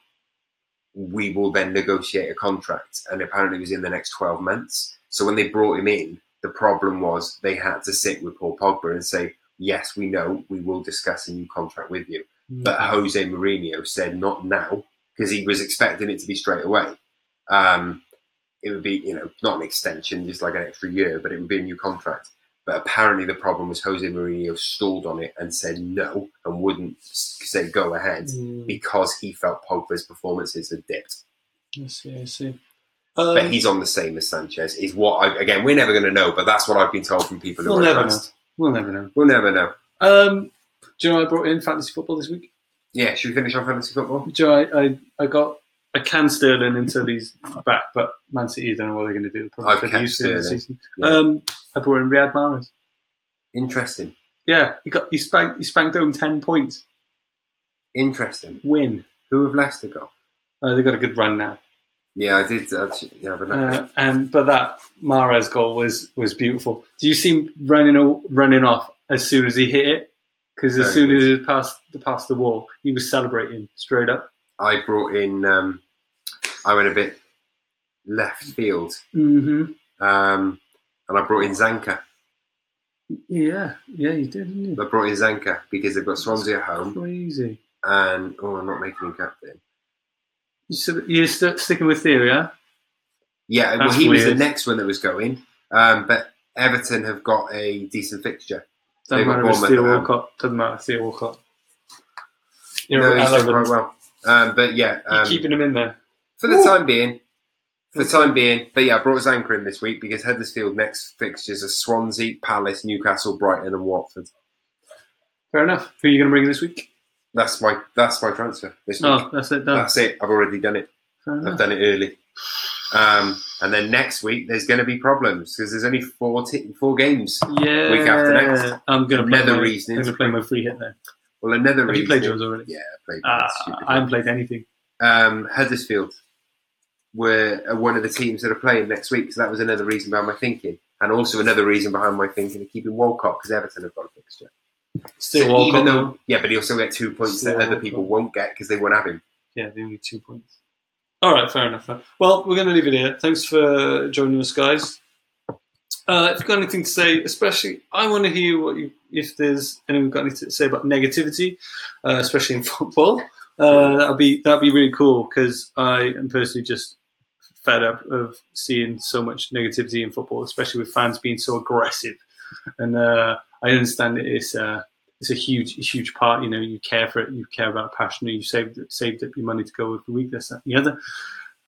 we will then negotiate a contract. And apparently, it was in the next twelve months. So when they brought him in, the problem was they had to sit with Paul Pogba and say, "Yes, we know, we will discuss a new contract with you." But Jose Mourinho said not now because he was expecting it to be straight away. Um, it would be, you know, not an extension, just like an extra year, but it would be a new contract. But apparently, the problem was Jose Mourinho stalled on it and said no and wouldn't say go ahead Mm, because he felt Pogba's performances had dipped. I see. I see. but Um, he's on the same as Sanchez. Is what I, again we're never going to know, but that's what I've been told from people who We'll never impressed. we'll never know. We'll never know. Um, do you know I brought in fantasy football this week? Yeah, should we finish on fantasy football? Do you know, I, I, I got I can Sterling until he's back, but Man City don't know what they're going to do. I've kept Sterling. season. Yeah. Um, I brought in Riyad Mahrez. Interesting, Yeah, he got he spanked he spanked home ten points. interesting. Win. Who have Leicester got? Uh, they got a good run now. Yeah, I did. Uh, yeah, but Uh, and but that Mahrez goal was was beautiful. Do you see him running running off as soon as he hit it? Because as soon good. as it passed past the wall, he was celebrating straight up. I brought in. Um, I went a bit left field, hmm um, and I brought in Zanka. Yeah, yeah, he did, didn't I brought in Zanka because they've got Swansea at home, Crazy. and oh, I'm not making him captain. You still, you're still sticking with theory, yeah? Yeah, well, That's he was the next one that was going, um, but Everton have got a decent fixture. Doesn't matter Theo. Walcott. Doesn't matter Theo Walcott. You're no, he's doing quite well. Um, but yeah, um, keeping him in there. for the time being, for the time being. But yeah, I brought Zanka in this week because Huddersfield next fixtures are Swansea, Palace, Newcastle, Brighton, and Watford. Fair enough. Who are you going to bring in this week? That's my that's my transfer this week. That's it. Done. That's it. I've already done it. I've done it early. Um, and then next week there's going to be problems because there's only four t- four games. Yeah. Week after next. I'm going to play Another my, reason I'm going to play my free hit there. Well, another Have you played yours already? Yeah, I played. Uh, stupid I haven't played anything. um, Huddersfield were uh, one of the teams that are playing next week, so that was another reason behind my thinking, and also another reason behind my thinking of keeping Walcott because Everton have got a fixture. Still So Walcott. even though, though. yeah, but he'll still get two points Still that other Walcott. people won't get because they won't have him. Yeah, the only two points. All right, fair enough. Well, we're going to leave it here. Thanks for joining us, guys. Uh, if you've got anything to say, especially, I want to hear what you, if there's anyone got anything to say about negativity, uh, especially in (laughs) football, Uh, that'd be that'd be really cool because I am personally just fed up of seeing so much negativity in football, especially with fans being so aggressive. And uh, I understand it is uh, it's a huge huge part. You know, you care for it, you care about passion, you saved saved up your money to go with the week, this, and the other.